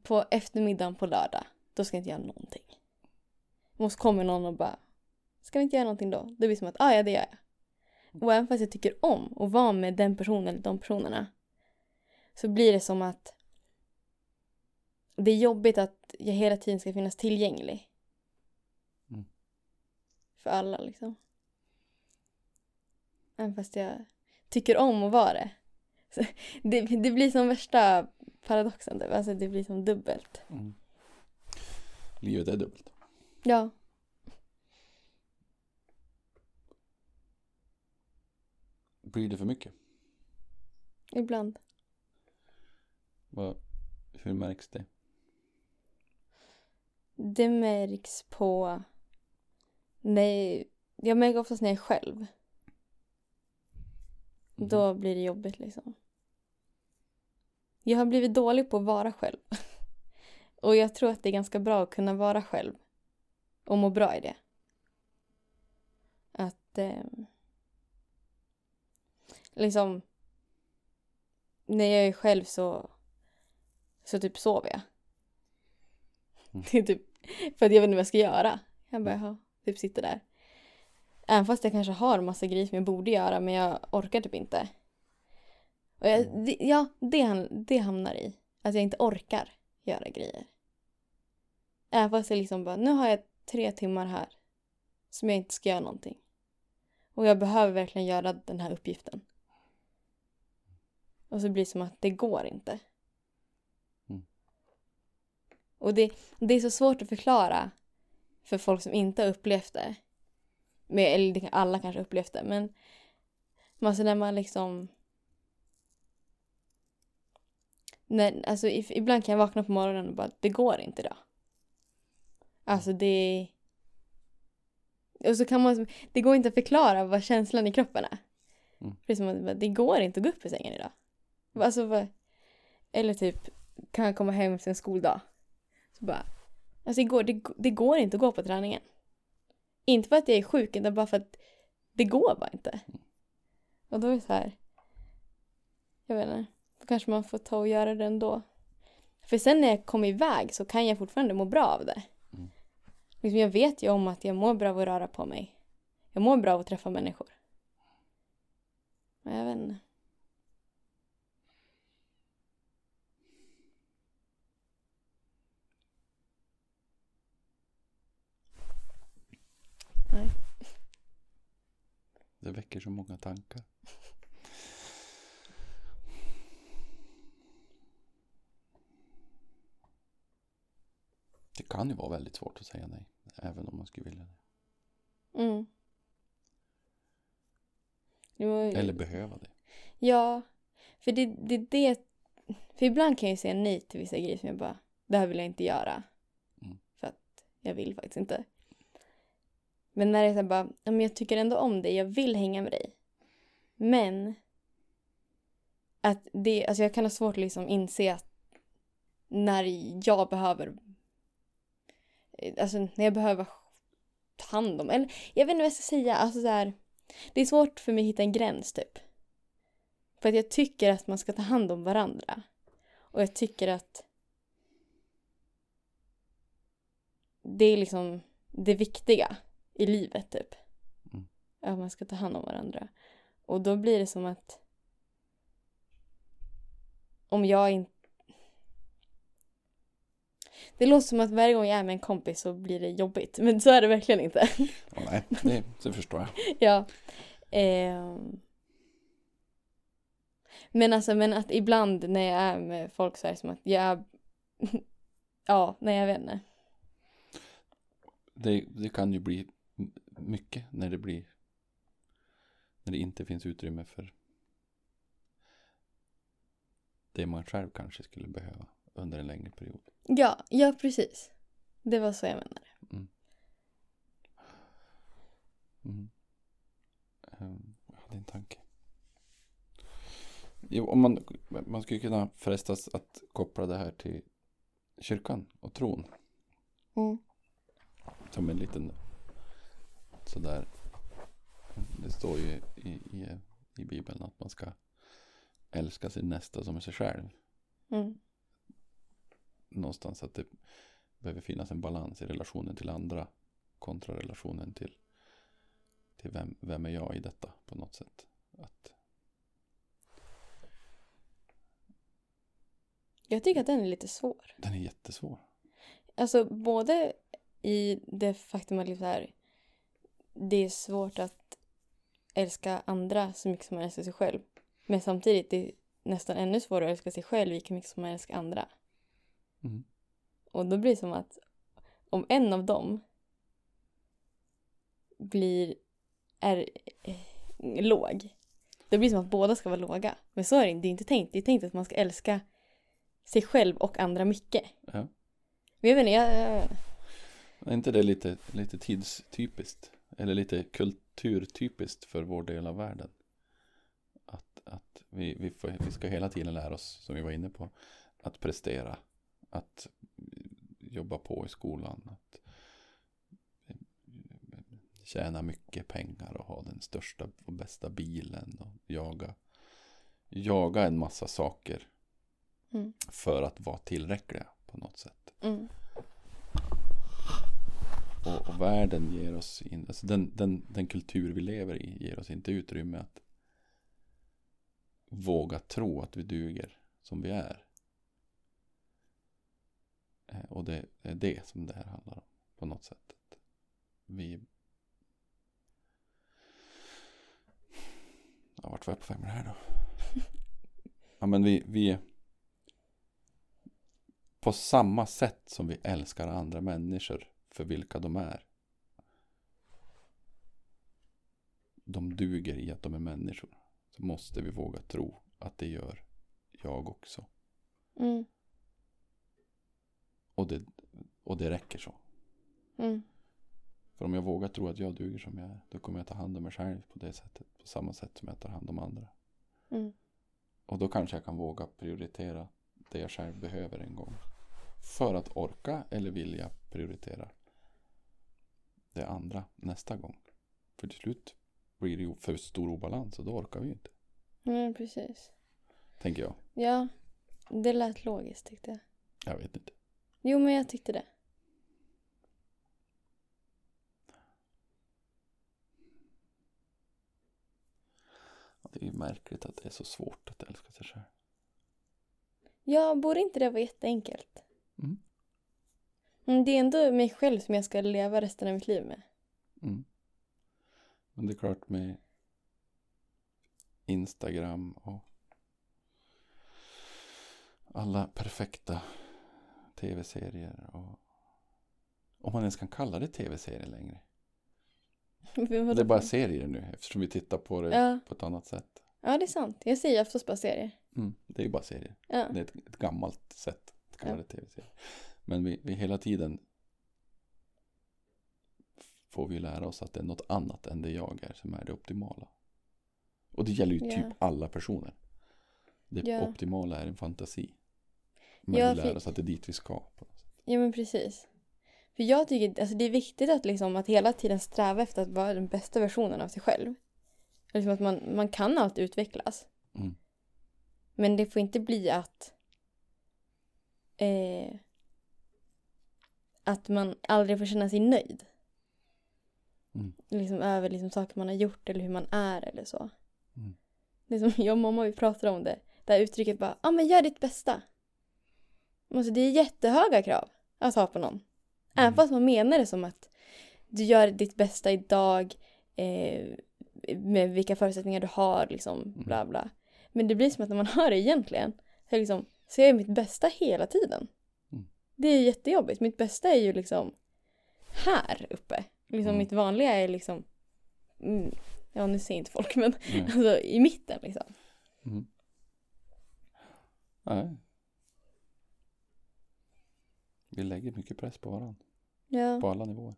på eftermiddagen på lördag, då ska jag inte göra någonting. Och så kommer någon och bara, ska vi inte göra någonting då? Det blir som att, ah, ja det gör jag. Och även fast jag tycker om att vara med den personen eller de personerna, så blir det som att det är jobbigt att jag hela tiden ska finnas tillgänglig. Mm. För alla liksom. Även fast jag tycker om att vara det. Så det, det blir som värsta paradoxen. typ. Alltså det blir som dubbelt. Mm. Livet är dubbelt. Ja. Blir det för mycket? Ibland. Vad, hur märks det? Det märks på... Nej, jag märker oftast när jag är själv. Mhm. Då blir det jobbigt liksom. Jag har blivit dålig på att vara själv. Och jag tror att det är ganska bra att kunna vara själv. Och må bra i det. Att... Eh, liksom... När jag är själv så... Så typ sover jag. Mm. Det är typ... För att jag vet inte vad jag ska göra. Jag bara, jaha. Typ sitter där. Även fast jag kanske har massa grejer som jag borde göra men jag orkar typ inte. Och jag, det, ja, det, det hamnar i. Att jag inte orkar göra grejer. Även fast jag liksom bara, nu har jag tre timmar här. Som jag inte ska göra någonting. Och jag behöver verkligen göra den här uppgiften. Och så blir det som att det går inte. Och det, det är så svårt att förklara för folk som inte har upplevt det. Med, eller alla kanske upplevt det, men alltså när man liksom när, alltså, ibland kan jag vakna på morgonen och bara, det går inte idag. Alltså det... Och så kan man, det går inte att förklara vad känslan i kroppen är. Mm. Det är som att bara, det går inte att gå upp ur sängen idag. Alltså, vad, eller typ, kan jag komma hem efter en skoldag. Så bara, alltså igår, det, det går inte att gå på träningen. Inte för att jag är sjuk, utan bara för att det går bara inte. Och då är det så här, jag vet inte, då kanske man får ta och göra det ändå. För sen när jag kommer iväg så kan jag fortfarande må bra av det. Mm. Liksom jag vet ju om att jag mår bra av att röra på mig. Jag mår bra av att träffa människor. Men jag vet inte. Nej. Det väcker så många tankar. Det kan ju vara väldigt svårt att säga nej. Även om man skulle vilja det. Mm. Jo, Eller behöva det. Ja, för det, det det... För ibland kan jag ju säga nej till vissa grejer som jag bara, det här vill jag inte göra. Mm. För att jag vill faktiskt inte. Men när det är så bara, ja, men jag tycker ändå om dig, jag vill hänga med dig. Men att det, alltså jag kan ha svårt att liksom inse att när jag behöver, eh, alltså när jag behöver ta hand om, eller jag vet inte vad jag ska säga, alltså så här, det är svårt för mig att hitta en gräns typ. För att jag tycker att man ska ta hand om varandra. Och jag tycker att det är liksom det viktiga i livet typ. Mm. Att man ska ta hand om varandra. Och då blir det som att om jag inte det låter som att varje gång jag är med en kompis så blir det jobbigt. Men så är det verkligen inte. Ja, nej, det, det förstår jag. ja. Ehm. Men alltså, men att ibland när jag är med folk så är det som att jag Ja, nej jag vet inte. Det, det kan ju bli mycket när det blir när det inte finns utrymme för det man själv kanske skulle behöva under en längre period. Ja, ja precis. Det var så jag menade. Mm. Ehm, Jag hade en tanke. Jo, om man, man skulle kunna frestas att koppla det här till kyrkan och tron. Mm. Som en liten sådär. Det står ju i, i, i Bibeln att man ska älska sin nästa som sig själv. Mm. Någonstans att det behöver finnas en balans i relationen till andra kontra relationen till, till vem, vem är jag i detta på något sätt. Att, Jag tycker att den är lite svår. den är jättesvår. Alltså både i det faktum att liksom här, det är svårt att älska andra så mycket som man älskar sig själv. Men samtidigt det är nästan ännu svårare att älska sig själv lika mycket som man älskar andra. Mm. Och då blir det som att om en av dem blir är eh, låg. Då blir det som att båda ska vara låga. Men så är det inte. Det är inte tänkt. Det är tänkt att man ska älska sig själv och andra mycket. Ja. Men jag vet inte, jag, jag, Är inte det lite, lite tidstypiskt? Eller lite kulturtypiskt för vår del av världen? Att, att vi, vi, får, vi ska hela tiden lära oss, som vi var inne på, att prestera. Att jobba på i skolan. Att tjäna mycket pengar och ha den största och bästa bilen. Och jaga, jaga en massa saker Mm. för att vara tillräckliga på något sätt. mm, och, och världen ger oss, in, alltså den, den, den kultur vi lever i ger oss inte utrymme att våga tro att vi duger som vi är. Eh, och det är det som det här handlar om på något sätt. Vi... Ja, vart var jag på väg med det här då? Ja, men vi, vi... På samma sätt som vi älskar andra människor för vilka de är. De duger i att de är människor. Så måste vi våga tro att det gör jag också. mm, Och det, och det räcker så. mm, För om jag vågar tro att jag duger som jag är. Då kommer jag ta hand om mig själv på det sättet. På samma sätt som jag tar hand om andra. mm, Och då kanske jag kan våga prioritera det jag själv behöver en gång. För att orka eller vilja prioritera det andra nästa gång. För till slut blir det ju för stor obalans och då orkar vi ju inte. mm, precis. Tänker jag. Ja, det lät logiskt tyckte jag. Jag vet inte. Jo, men jag tyckte det. Det är ju märkligt att det är så svårt att älska sig själv. Ja, borde inte det vara jätteenkelt? Mm. Mm, det är ändå mig själv som jag ska leva resten av mitt liv med. Mm. Men det är klart med Instagram och alla perfekta tv-serier och om man ens kan kalla det tv-serier längre. Det är bara serier nu eftersom vi tittar på det Ja. på ett annat sätt. Ja, det är sant. Jag säger oftast bara serier. Mm, det är ju bara serier. Ja. Det är ett, ett gammalt sätt att kalla Ja. det tv-serier. Men vi, vi hela tiden får vi lära oss att det är något annat än det jag är som är det optimala. Och det gäller ju Ja. typ alla personer. Det Ja. optimala är en fantasi. Men Ja, vi lär oss att det är dit vi ska. Ja, men precis. För jag tycker alltså, det är viktigt att, liksom, att hela tiden sträva efter att vara den bästa versionen av sig själv. Liksom att man, man kan alltid utvecklas. Mm. Men det får inte bli att eh, att man aldrig får känna sig nöjd. Mm. Liksom över liksom, saker man har gjort eller hur man är eller så. Mm. Det är som jag och mamma vi pratar om det. Det här uttrycket bara, ja ah, men gör ditt bästa. Alltså, det är jättehöga krav att ha på någon. Även Mm. fast man menar det som att du gör ditt bästa idag eh, med vilka förutsättningar du har liksom bla bla. Men det blir som att när man hör det egentligen så, är liksom, så jag gör mitt bästa hela tiden. Mm. Det är jättejobbigt. Mitt bästa är ju liksom här uppe. Liksom Mm. mitt vanliga är liksom, mm, ja nu ser inte folk men Nej. alltså i mitten liksom. Mm. Nej. Vi lägger mycket press på varandra. Ja. På alla nivåer.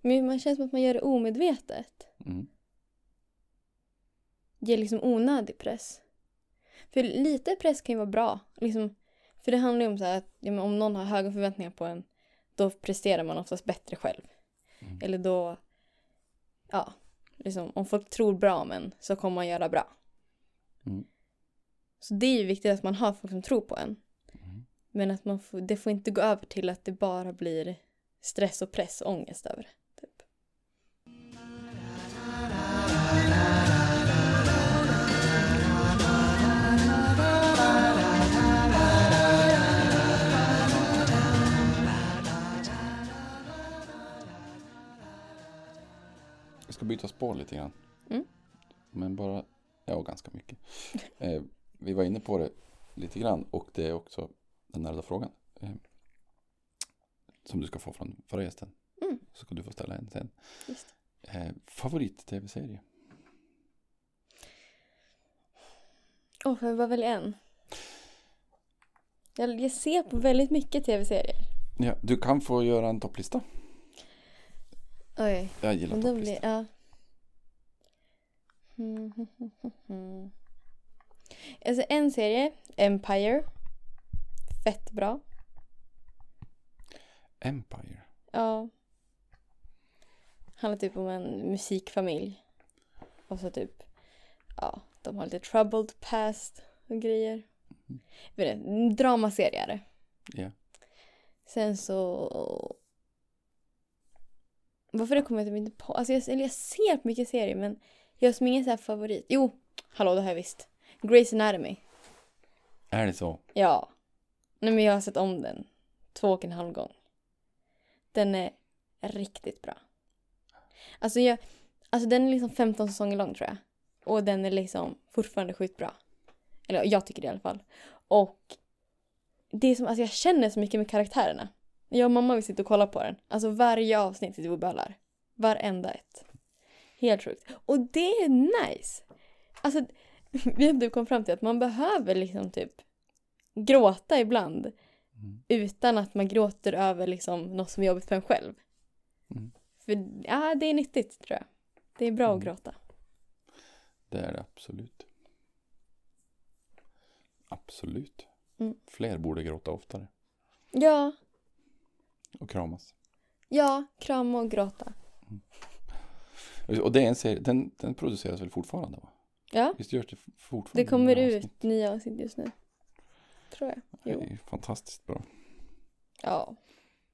Men man känns som att man gör det omedvetet. Mm. Ger liksom onödig press. För lite press kan ju vara bra. Liksom, för det handlar ju om så här att ja, om någon har höga förväntningar på en då presterar man oftast bättre själv. Mm. Eller då, ja, liksom om folk tror bra om en så kommer man göra bra. Mm. Så det är ju viktigt att man har folk som tror på en. Mm. Men att man får, det får inte gå över till att det bara blir stress och press och ångest över det. Byta spår lite grann. Mm. Men bara, ja ganska mycket. Eh, vi var inne på det lite grann och det är också den ärvda frågan. Eh, som du ska få från förra gästen. Mm. Så ska du få ställa en sen. Eh, Favorit-tv-serie? Åh, får jag bara välja en? Jag, jag ser på väldigt mycket tv-serier. Ja, du kan få göra en topplista. Oj. Jag gillar topplista. blir, ja. Mm, mm, mm, mm, mm. Alltså en serie, Empire. Fett bra. Empire. Ja. Handlar typ om en musikfamilj. Och så typ, ja, de har lite troubled past och grejer. En dramaserie är det. Ja. Sen så... Varför det kommer jag typ inte på? Alltså jag, eller jag ser på mycket serier men jag som ingen så här favorit. Jo, hallå det har jag visst. Grey's Anatomy. Är det så? Ja. Nej men jag har sett om den. Två och en halv gång. Den är riktigt bra. Alltså jag... Alltså den är liksom 15 säsonger lång tror jag. Och den är liksom fortfarande sjukt bra. Eller jag tycker det i alla fall. Och det är som, alltså jag känner så mycket med karaktärerna. Jag och mamma vi sitter och kollar på den. Alltså varje avsnitt sitter vi och böllar. Varenda ett. Helt sjukt. Och det är nice. Alltså, vi har typ kommit fram till att man behöver liksom typ gråta ibland. Mm. Utan att man gråter över liksom något som är jobbigt för en själv. Mm. För ja, det är nyttigt tror jag. Det är bra att Mm. gråta. Det är det absolut. Absolut. Mm. Fler borde gråta oftare. Ja, Och kramas. ja, krama och gråta. Och det är en serie, den, den produceras väl fortfarande va? Ja, Visst görs det fortfarande? det kommer nya ut nya avsnitt just nu. Tror jag. Det Jo. är fantastiskt bra. Ja,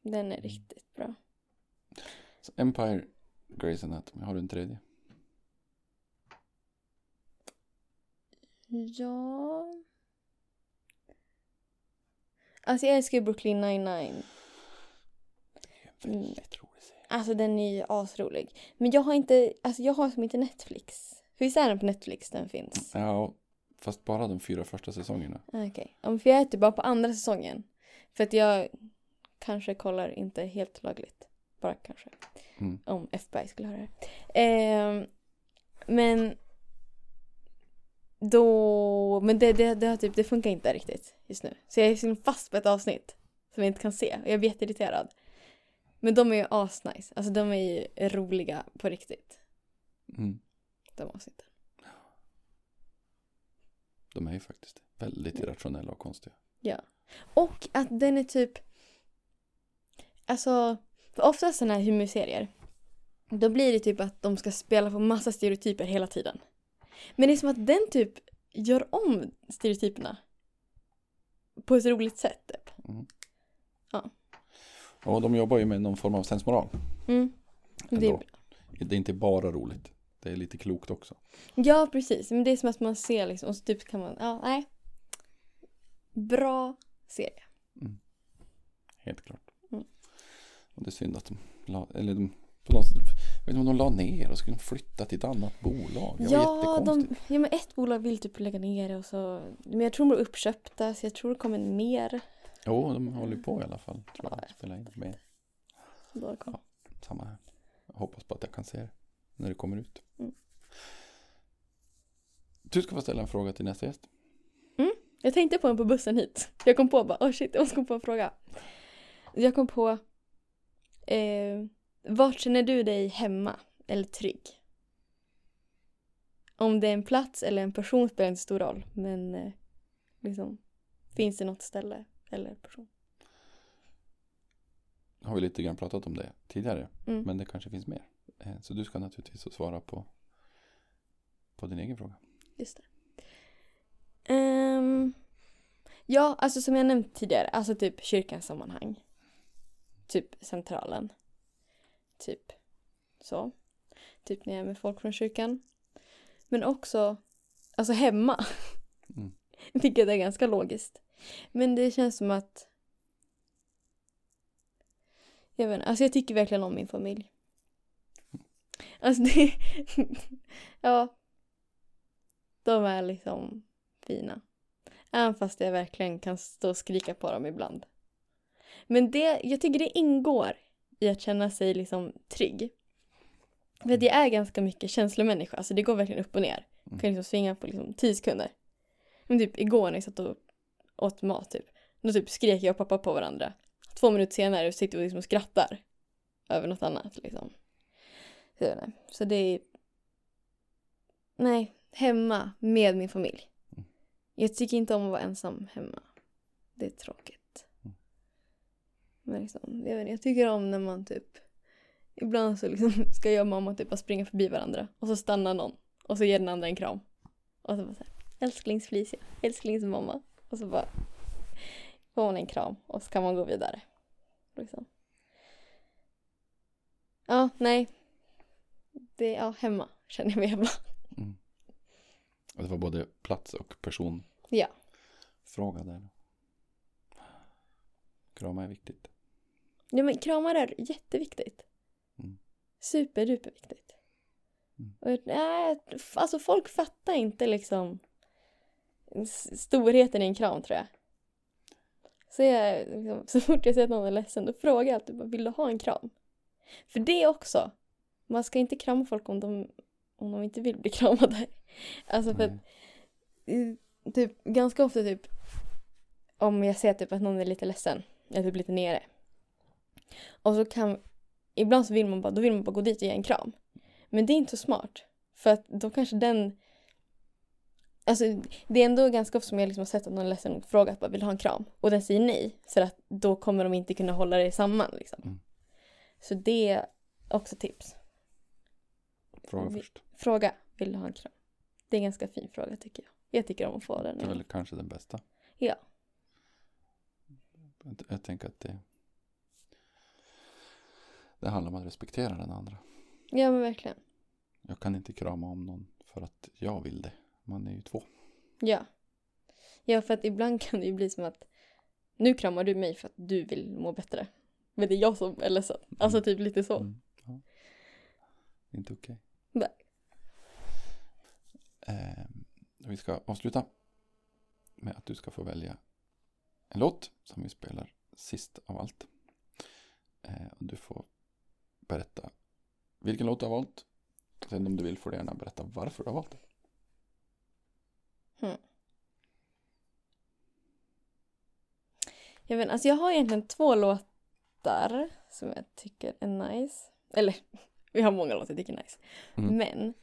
den är riktigt bra. Så Empire, Grey's Anatomy, har du en tredje? Ja. Alltså jag älskar ju Brooklyn 99. Det är en Mm. Alltså den är ju asrolig. Men jag har inte, alltså jag har som inte Netflix. Visst är den på Netflix den finns? Ja, fast bara de fyra första säsongerna. Ah, Okej. Ja, men För jag är typ bara på andra säsongen. För att jag kanske kollar inte helt lagligt. Bara kanske. Mm. Om FBI skulle höra det. Ehm, men då, men det, det, det, har typ, det funkar inte riktigt just nu. Så jag är fast på ett avsnitt som jag inte kan se. Och jag blir jätteirriterad. Men de är ju asnice. Alltså de är ju roliga på riktigt. Mm. De avsnitten. De är ju faktiskt väldigt irrationella och konstiga. Och att den är typ... Alltså, för oftast sådana här humorserier. Då blir det typ att de ska spela på massa stereotyper hela tiden. Men det är som att den typ gör om stereotyperna. På ett roligt sätt typ. Mm. Ja. Och de jobbar ju med någon form av sensmoral. Mm. Det är. Det är inte bara roligt. Det är lite klokt också. ja, precis. Men det är som att man ser liksom, och så typ kan man, ja, nej. Bra serie. Helt klart. Mm. Och det är synd att de la, eller de, på något sätt, jag vet inte om de la ner och skulle flytta till ett annat bolag. Det Ja, de, ja, men ett bolag vill typ lägga ner det och så, men jag tror de är uppköpta så jag tror det kommer mer. Jo, de håller på i alla fall. Tror Ja, jag. Spela in med koll. samma här. Jag hoppas på att jag kan se det när det kommer ut. Mm. Du ska få ställa en fråga till nästa gäst. Jag tänkte på en på bussen hit. Jag kom på bara, oh shit, jag måste komma på en fråga. Jag kom på, eh, vart känner du dig hemma eller trygg? Om det är en plats eller en person spelar inte stor roll, men eh, liksom, finns det något ställe eller person? Har vi lite grann pratat om det tidigare. Mm. Men det kanske finns mer. Eh, Så du ska naturligtvis svara på, på din egen fråga. Just det. Ehm, ja, alltså som jag nämnt tidigare, alltså typ kyrkans sammanhang. Typ centralen. Typ så. Typ när jag är med folk från kyrkan. Men också, alltså hemma. Mm. Vilket är ganska logiskt. Men det känns som att jag vet inte, alltså jag tycker verkligen om min familj. Alltså det, ja. De är liksom fina. Även fast jag verkligen kan stå och skrika på dem ibland. Men det, jag tycker det ingår i att känna sig liksom trygg. För att jag är ganska mycket känslomänniska, alltså det går verkligen upp och ner. Jag kan liksom svinga på liksom 10 sekunder. Men typ igår när jag satt och åt mat typ, då typ skrek jag och pappa på varandra. Två minuter senare sitter vi liksom och skrattar över något annat liksom. Så, så det är... Nej, hemma med min familj. Jag tycker inte om att vara ensam hemma. Det är tråkigt. Men liksom, jag, vet, jag tycker om när man typ... Ibland så liksom ska jag och mamma typ bara springa förbi varandra och så stannar någon och så ger den andra en kram. Och så bara så här, älsklings Felicia, älsklings mamma. Och så bara får man en kram och så kan man gå vidare. Liksom. Ja, nej. Det är ja, hemma känner jag mig hemma. Mm. Det var både plats och person Ja. fråga där. Krama är viktigt. Ja men kramar är jätteviktigt. Mm. Superduperviktigt. Mm. Och, nej, alltså folk fattar inte liksom storheten i en kram tror jag. Så, jag, liksom, så fort jag ser att någon är ledsen då frågar jag alltid vill du ha en kram? För det också. Man ska inte krama folk om de, om de inte vill bli kramade. Alltså för att eh, typ, ganska ofta typ om jag ser typ att någon är lite ledsen, eller typ lite nere. Och så kan, ibland så vill man bara, då vill man bara gå dit och ge en kram. Men det är inte så smart. För att då kanske den, alltså det är ändå ganska ofta som jag liksom har sett att någon är ledsen och frågat bara vill ha en kram? Och den säger nej. För att då kommer de inte kunna hålla det samman liksom. Mm. Så det är också tips. Fråga Vi- först. Fråga, vill du ha en kram? Det är en ganska fin fråga tycker jag. Jag tycker om att få den. Det är väl kanske den bästa. Ja. Jag, jag tänker att det, det handlar om att respektera den andra. Ja men verkligen. Jag kan inte krama om någon för att jag vill det. Man är ju två. Ja. Ja, för att ibland kan det ju bli som att nu kramar du mig för att du vill må bättre. Men det är jag som är ledsen. Alltså typ lite så. Mm, ja. Inte okej. Nej. Eh, vi ska avsluta med att du ska få välja en låt som vi spelar sist av allt. Eh, och du får berätta vilken låt du har valt. Sen om du vill får du gärna berätta varför du har valt den. Jag vet alltså jag har egentligen två låtar som jag tycker är nice. Eller, vi har många låtar jag tycker är nice. Mm. Men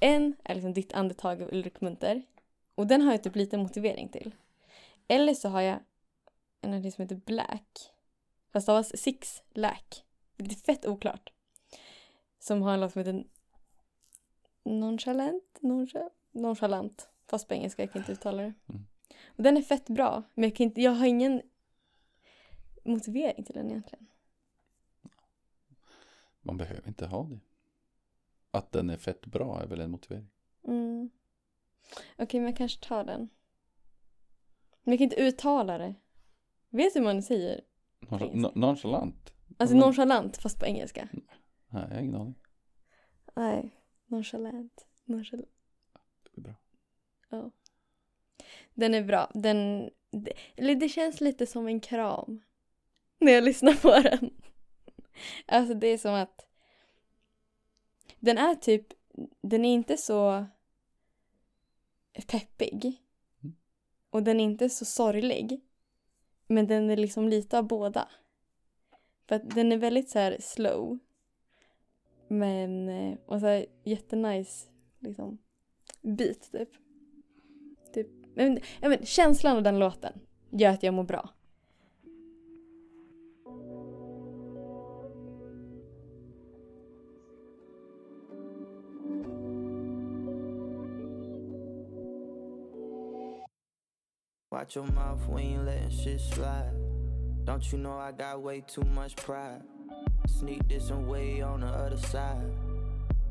en är liksom Ditt andetag av Ulrik Munter. Och den har jag typ lite motivering till. Eller så har jag en artist som heter Black. Fast stavas Six Lack. Det är fett oklart. Som har en låt som heter Nonchalant? Noncha- Nonchalant. Fast på engelska, jag kan inte uttala det. Mm. Och den är fett bra. Men jag, kan inte, jag har ingen motivering till den egentligen. Man behöver inte ha det. Att den är fett bra är väl en motivering. Mm. Okej, men jag kanske tar den. Men jag kan inte uttala det. Vet du hur man säger? Nonchalant? Alltså nonchalant fast på engelska. Nej, jag har ingen aning. Nej, nonchalant. nonchalant. Det blir bra. Ja. Den är bra. Den det, eller det känns lite som en kram. När jag lyssnar på den. Alltså det är som att den är typ, den är inte så peppig. Mm. Och den är inte så sorglig. Men den är liksom lite av båda. För att den är väldigt så här slow. Men, eh, och så här jättenice liksom beat typ men, ja, men, känslan av den låten gör att jag mår bra. Watch your mouth, we ain't letting shit slide. Don't you know I got way too much pride? Sneak this and way on the other side.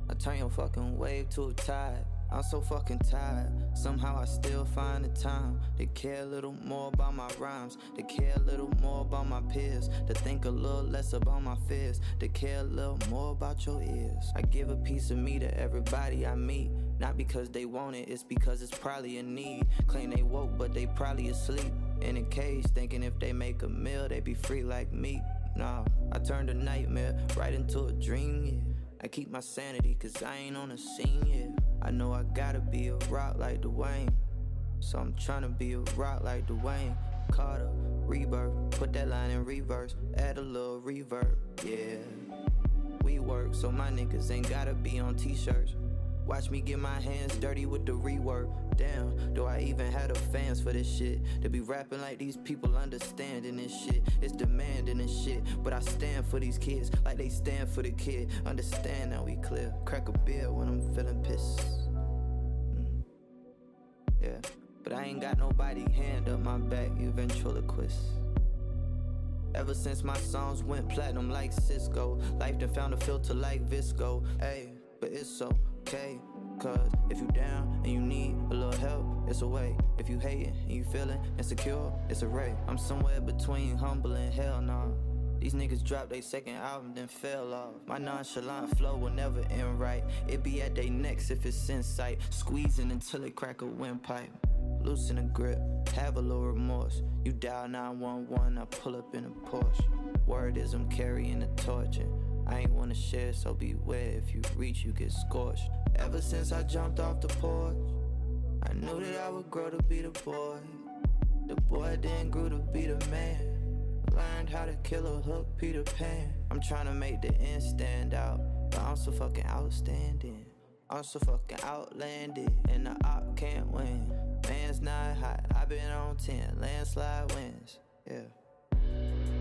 I turn your fucking wave to a tide. I'm so fucking tired. Somehow I still find the time to care a little more about my rhymes, to care a little more about my peers, to think a little less about my fears, to care a little more about your ears. I give a piece of me to everybody I meet. Not because they want it, it's because it's probably a need. Claim they woke, but they probably asleep. In a cage, thinking if they make a meal, they be free like me. Nah, I turned a nightmare right into a dream, yeah. I keep my sanity, cause I ain't on the scene yet. I know I gotta be a rock like Dwayne. So I'm tryna be a rock like Dwayne. Carter, rebirth, put that line in reverse, add a little reverb, yeah. We work, so my niggas ain't gotta be on t shirts. Watch me get my hands dirty with the rework. Damn, do I even have the fans for this shit? To be rapping like these people understanding this shit. It's demanding this shit. But I stand for these kids like they stand for the kid. Understand now we clear. Crack a beer when I'm feeling pissed. Mm. Yeah, but I ain't got nobody hand up my back, you ventriloquist. Ever since my songs went platinum like Cisco, life done found a filter like Visco. Hey, but it's okay. Cause if you down and you need a little help, it's a way. If you hating and you feeling insecure, it's a ray. I'm somewhere between humble and hell nah. These niggas dropped their second album, then fell off. My nonchalant flow will never end right. It be at their necks if it's in sight. Squeezing until it crack a windpipe. Loosen the grip, have a little remorse. You dial 911, I pull up in a Porsche. Word is I'm carrying the torch. And I ain't wanna share, so beware. If you reach, you get scorched. Ever since I jumped off the porch, I knew that I would grow to be the boy. The boy then grew to be the man. Learned how to kill a hook, Peter Pan. I'm trying to make the end stand out, but I'm so fucking outstanding. I'm so fucking outlandish, and the op can't win. Man's not hot, I've been on 10, landslide wins. Yeah.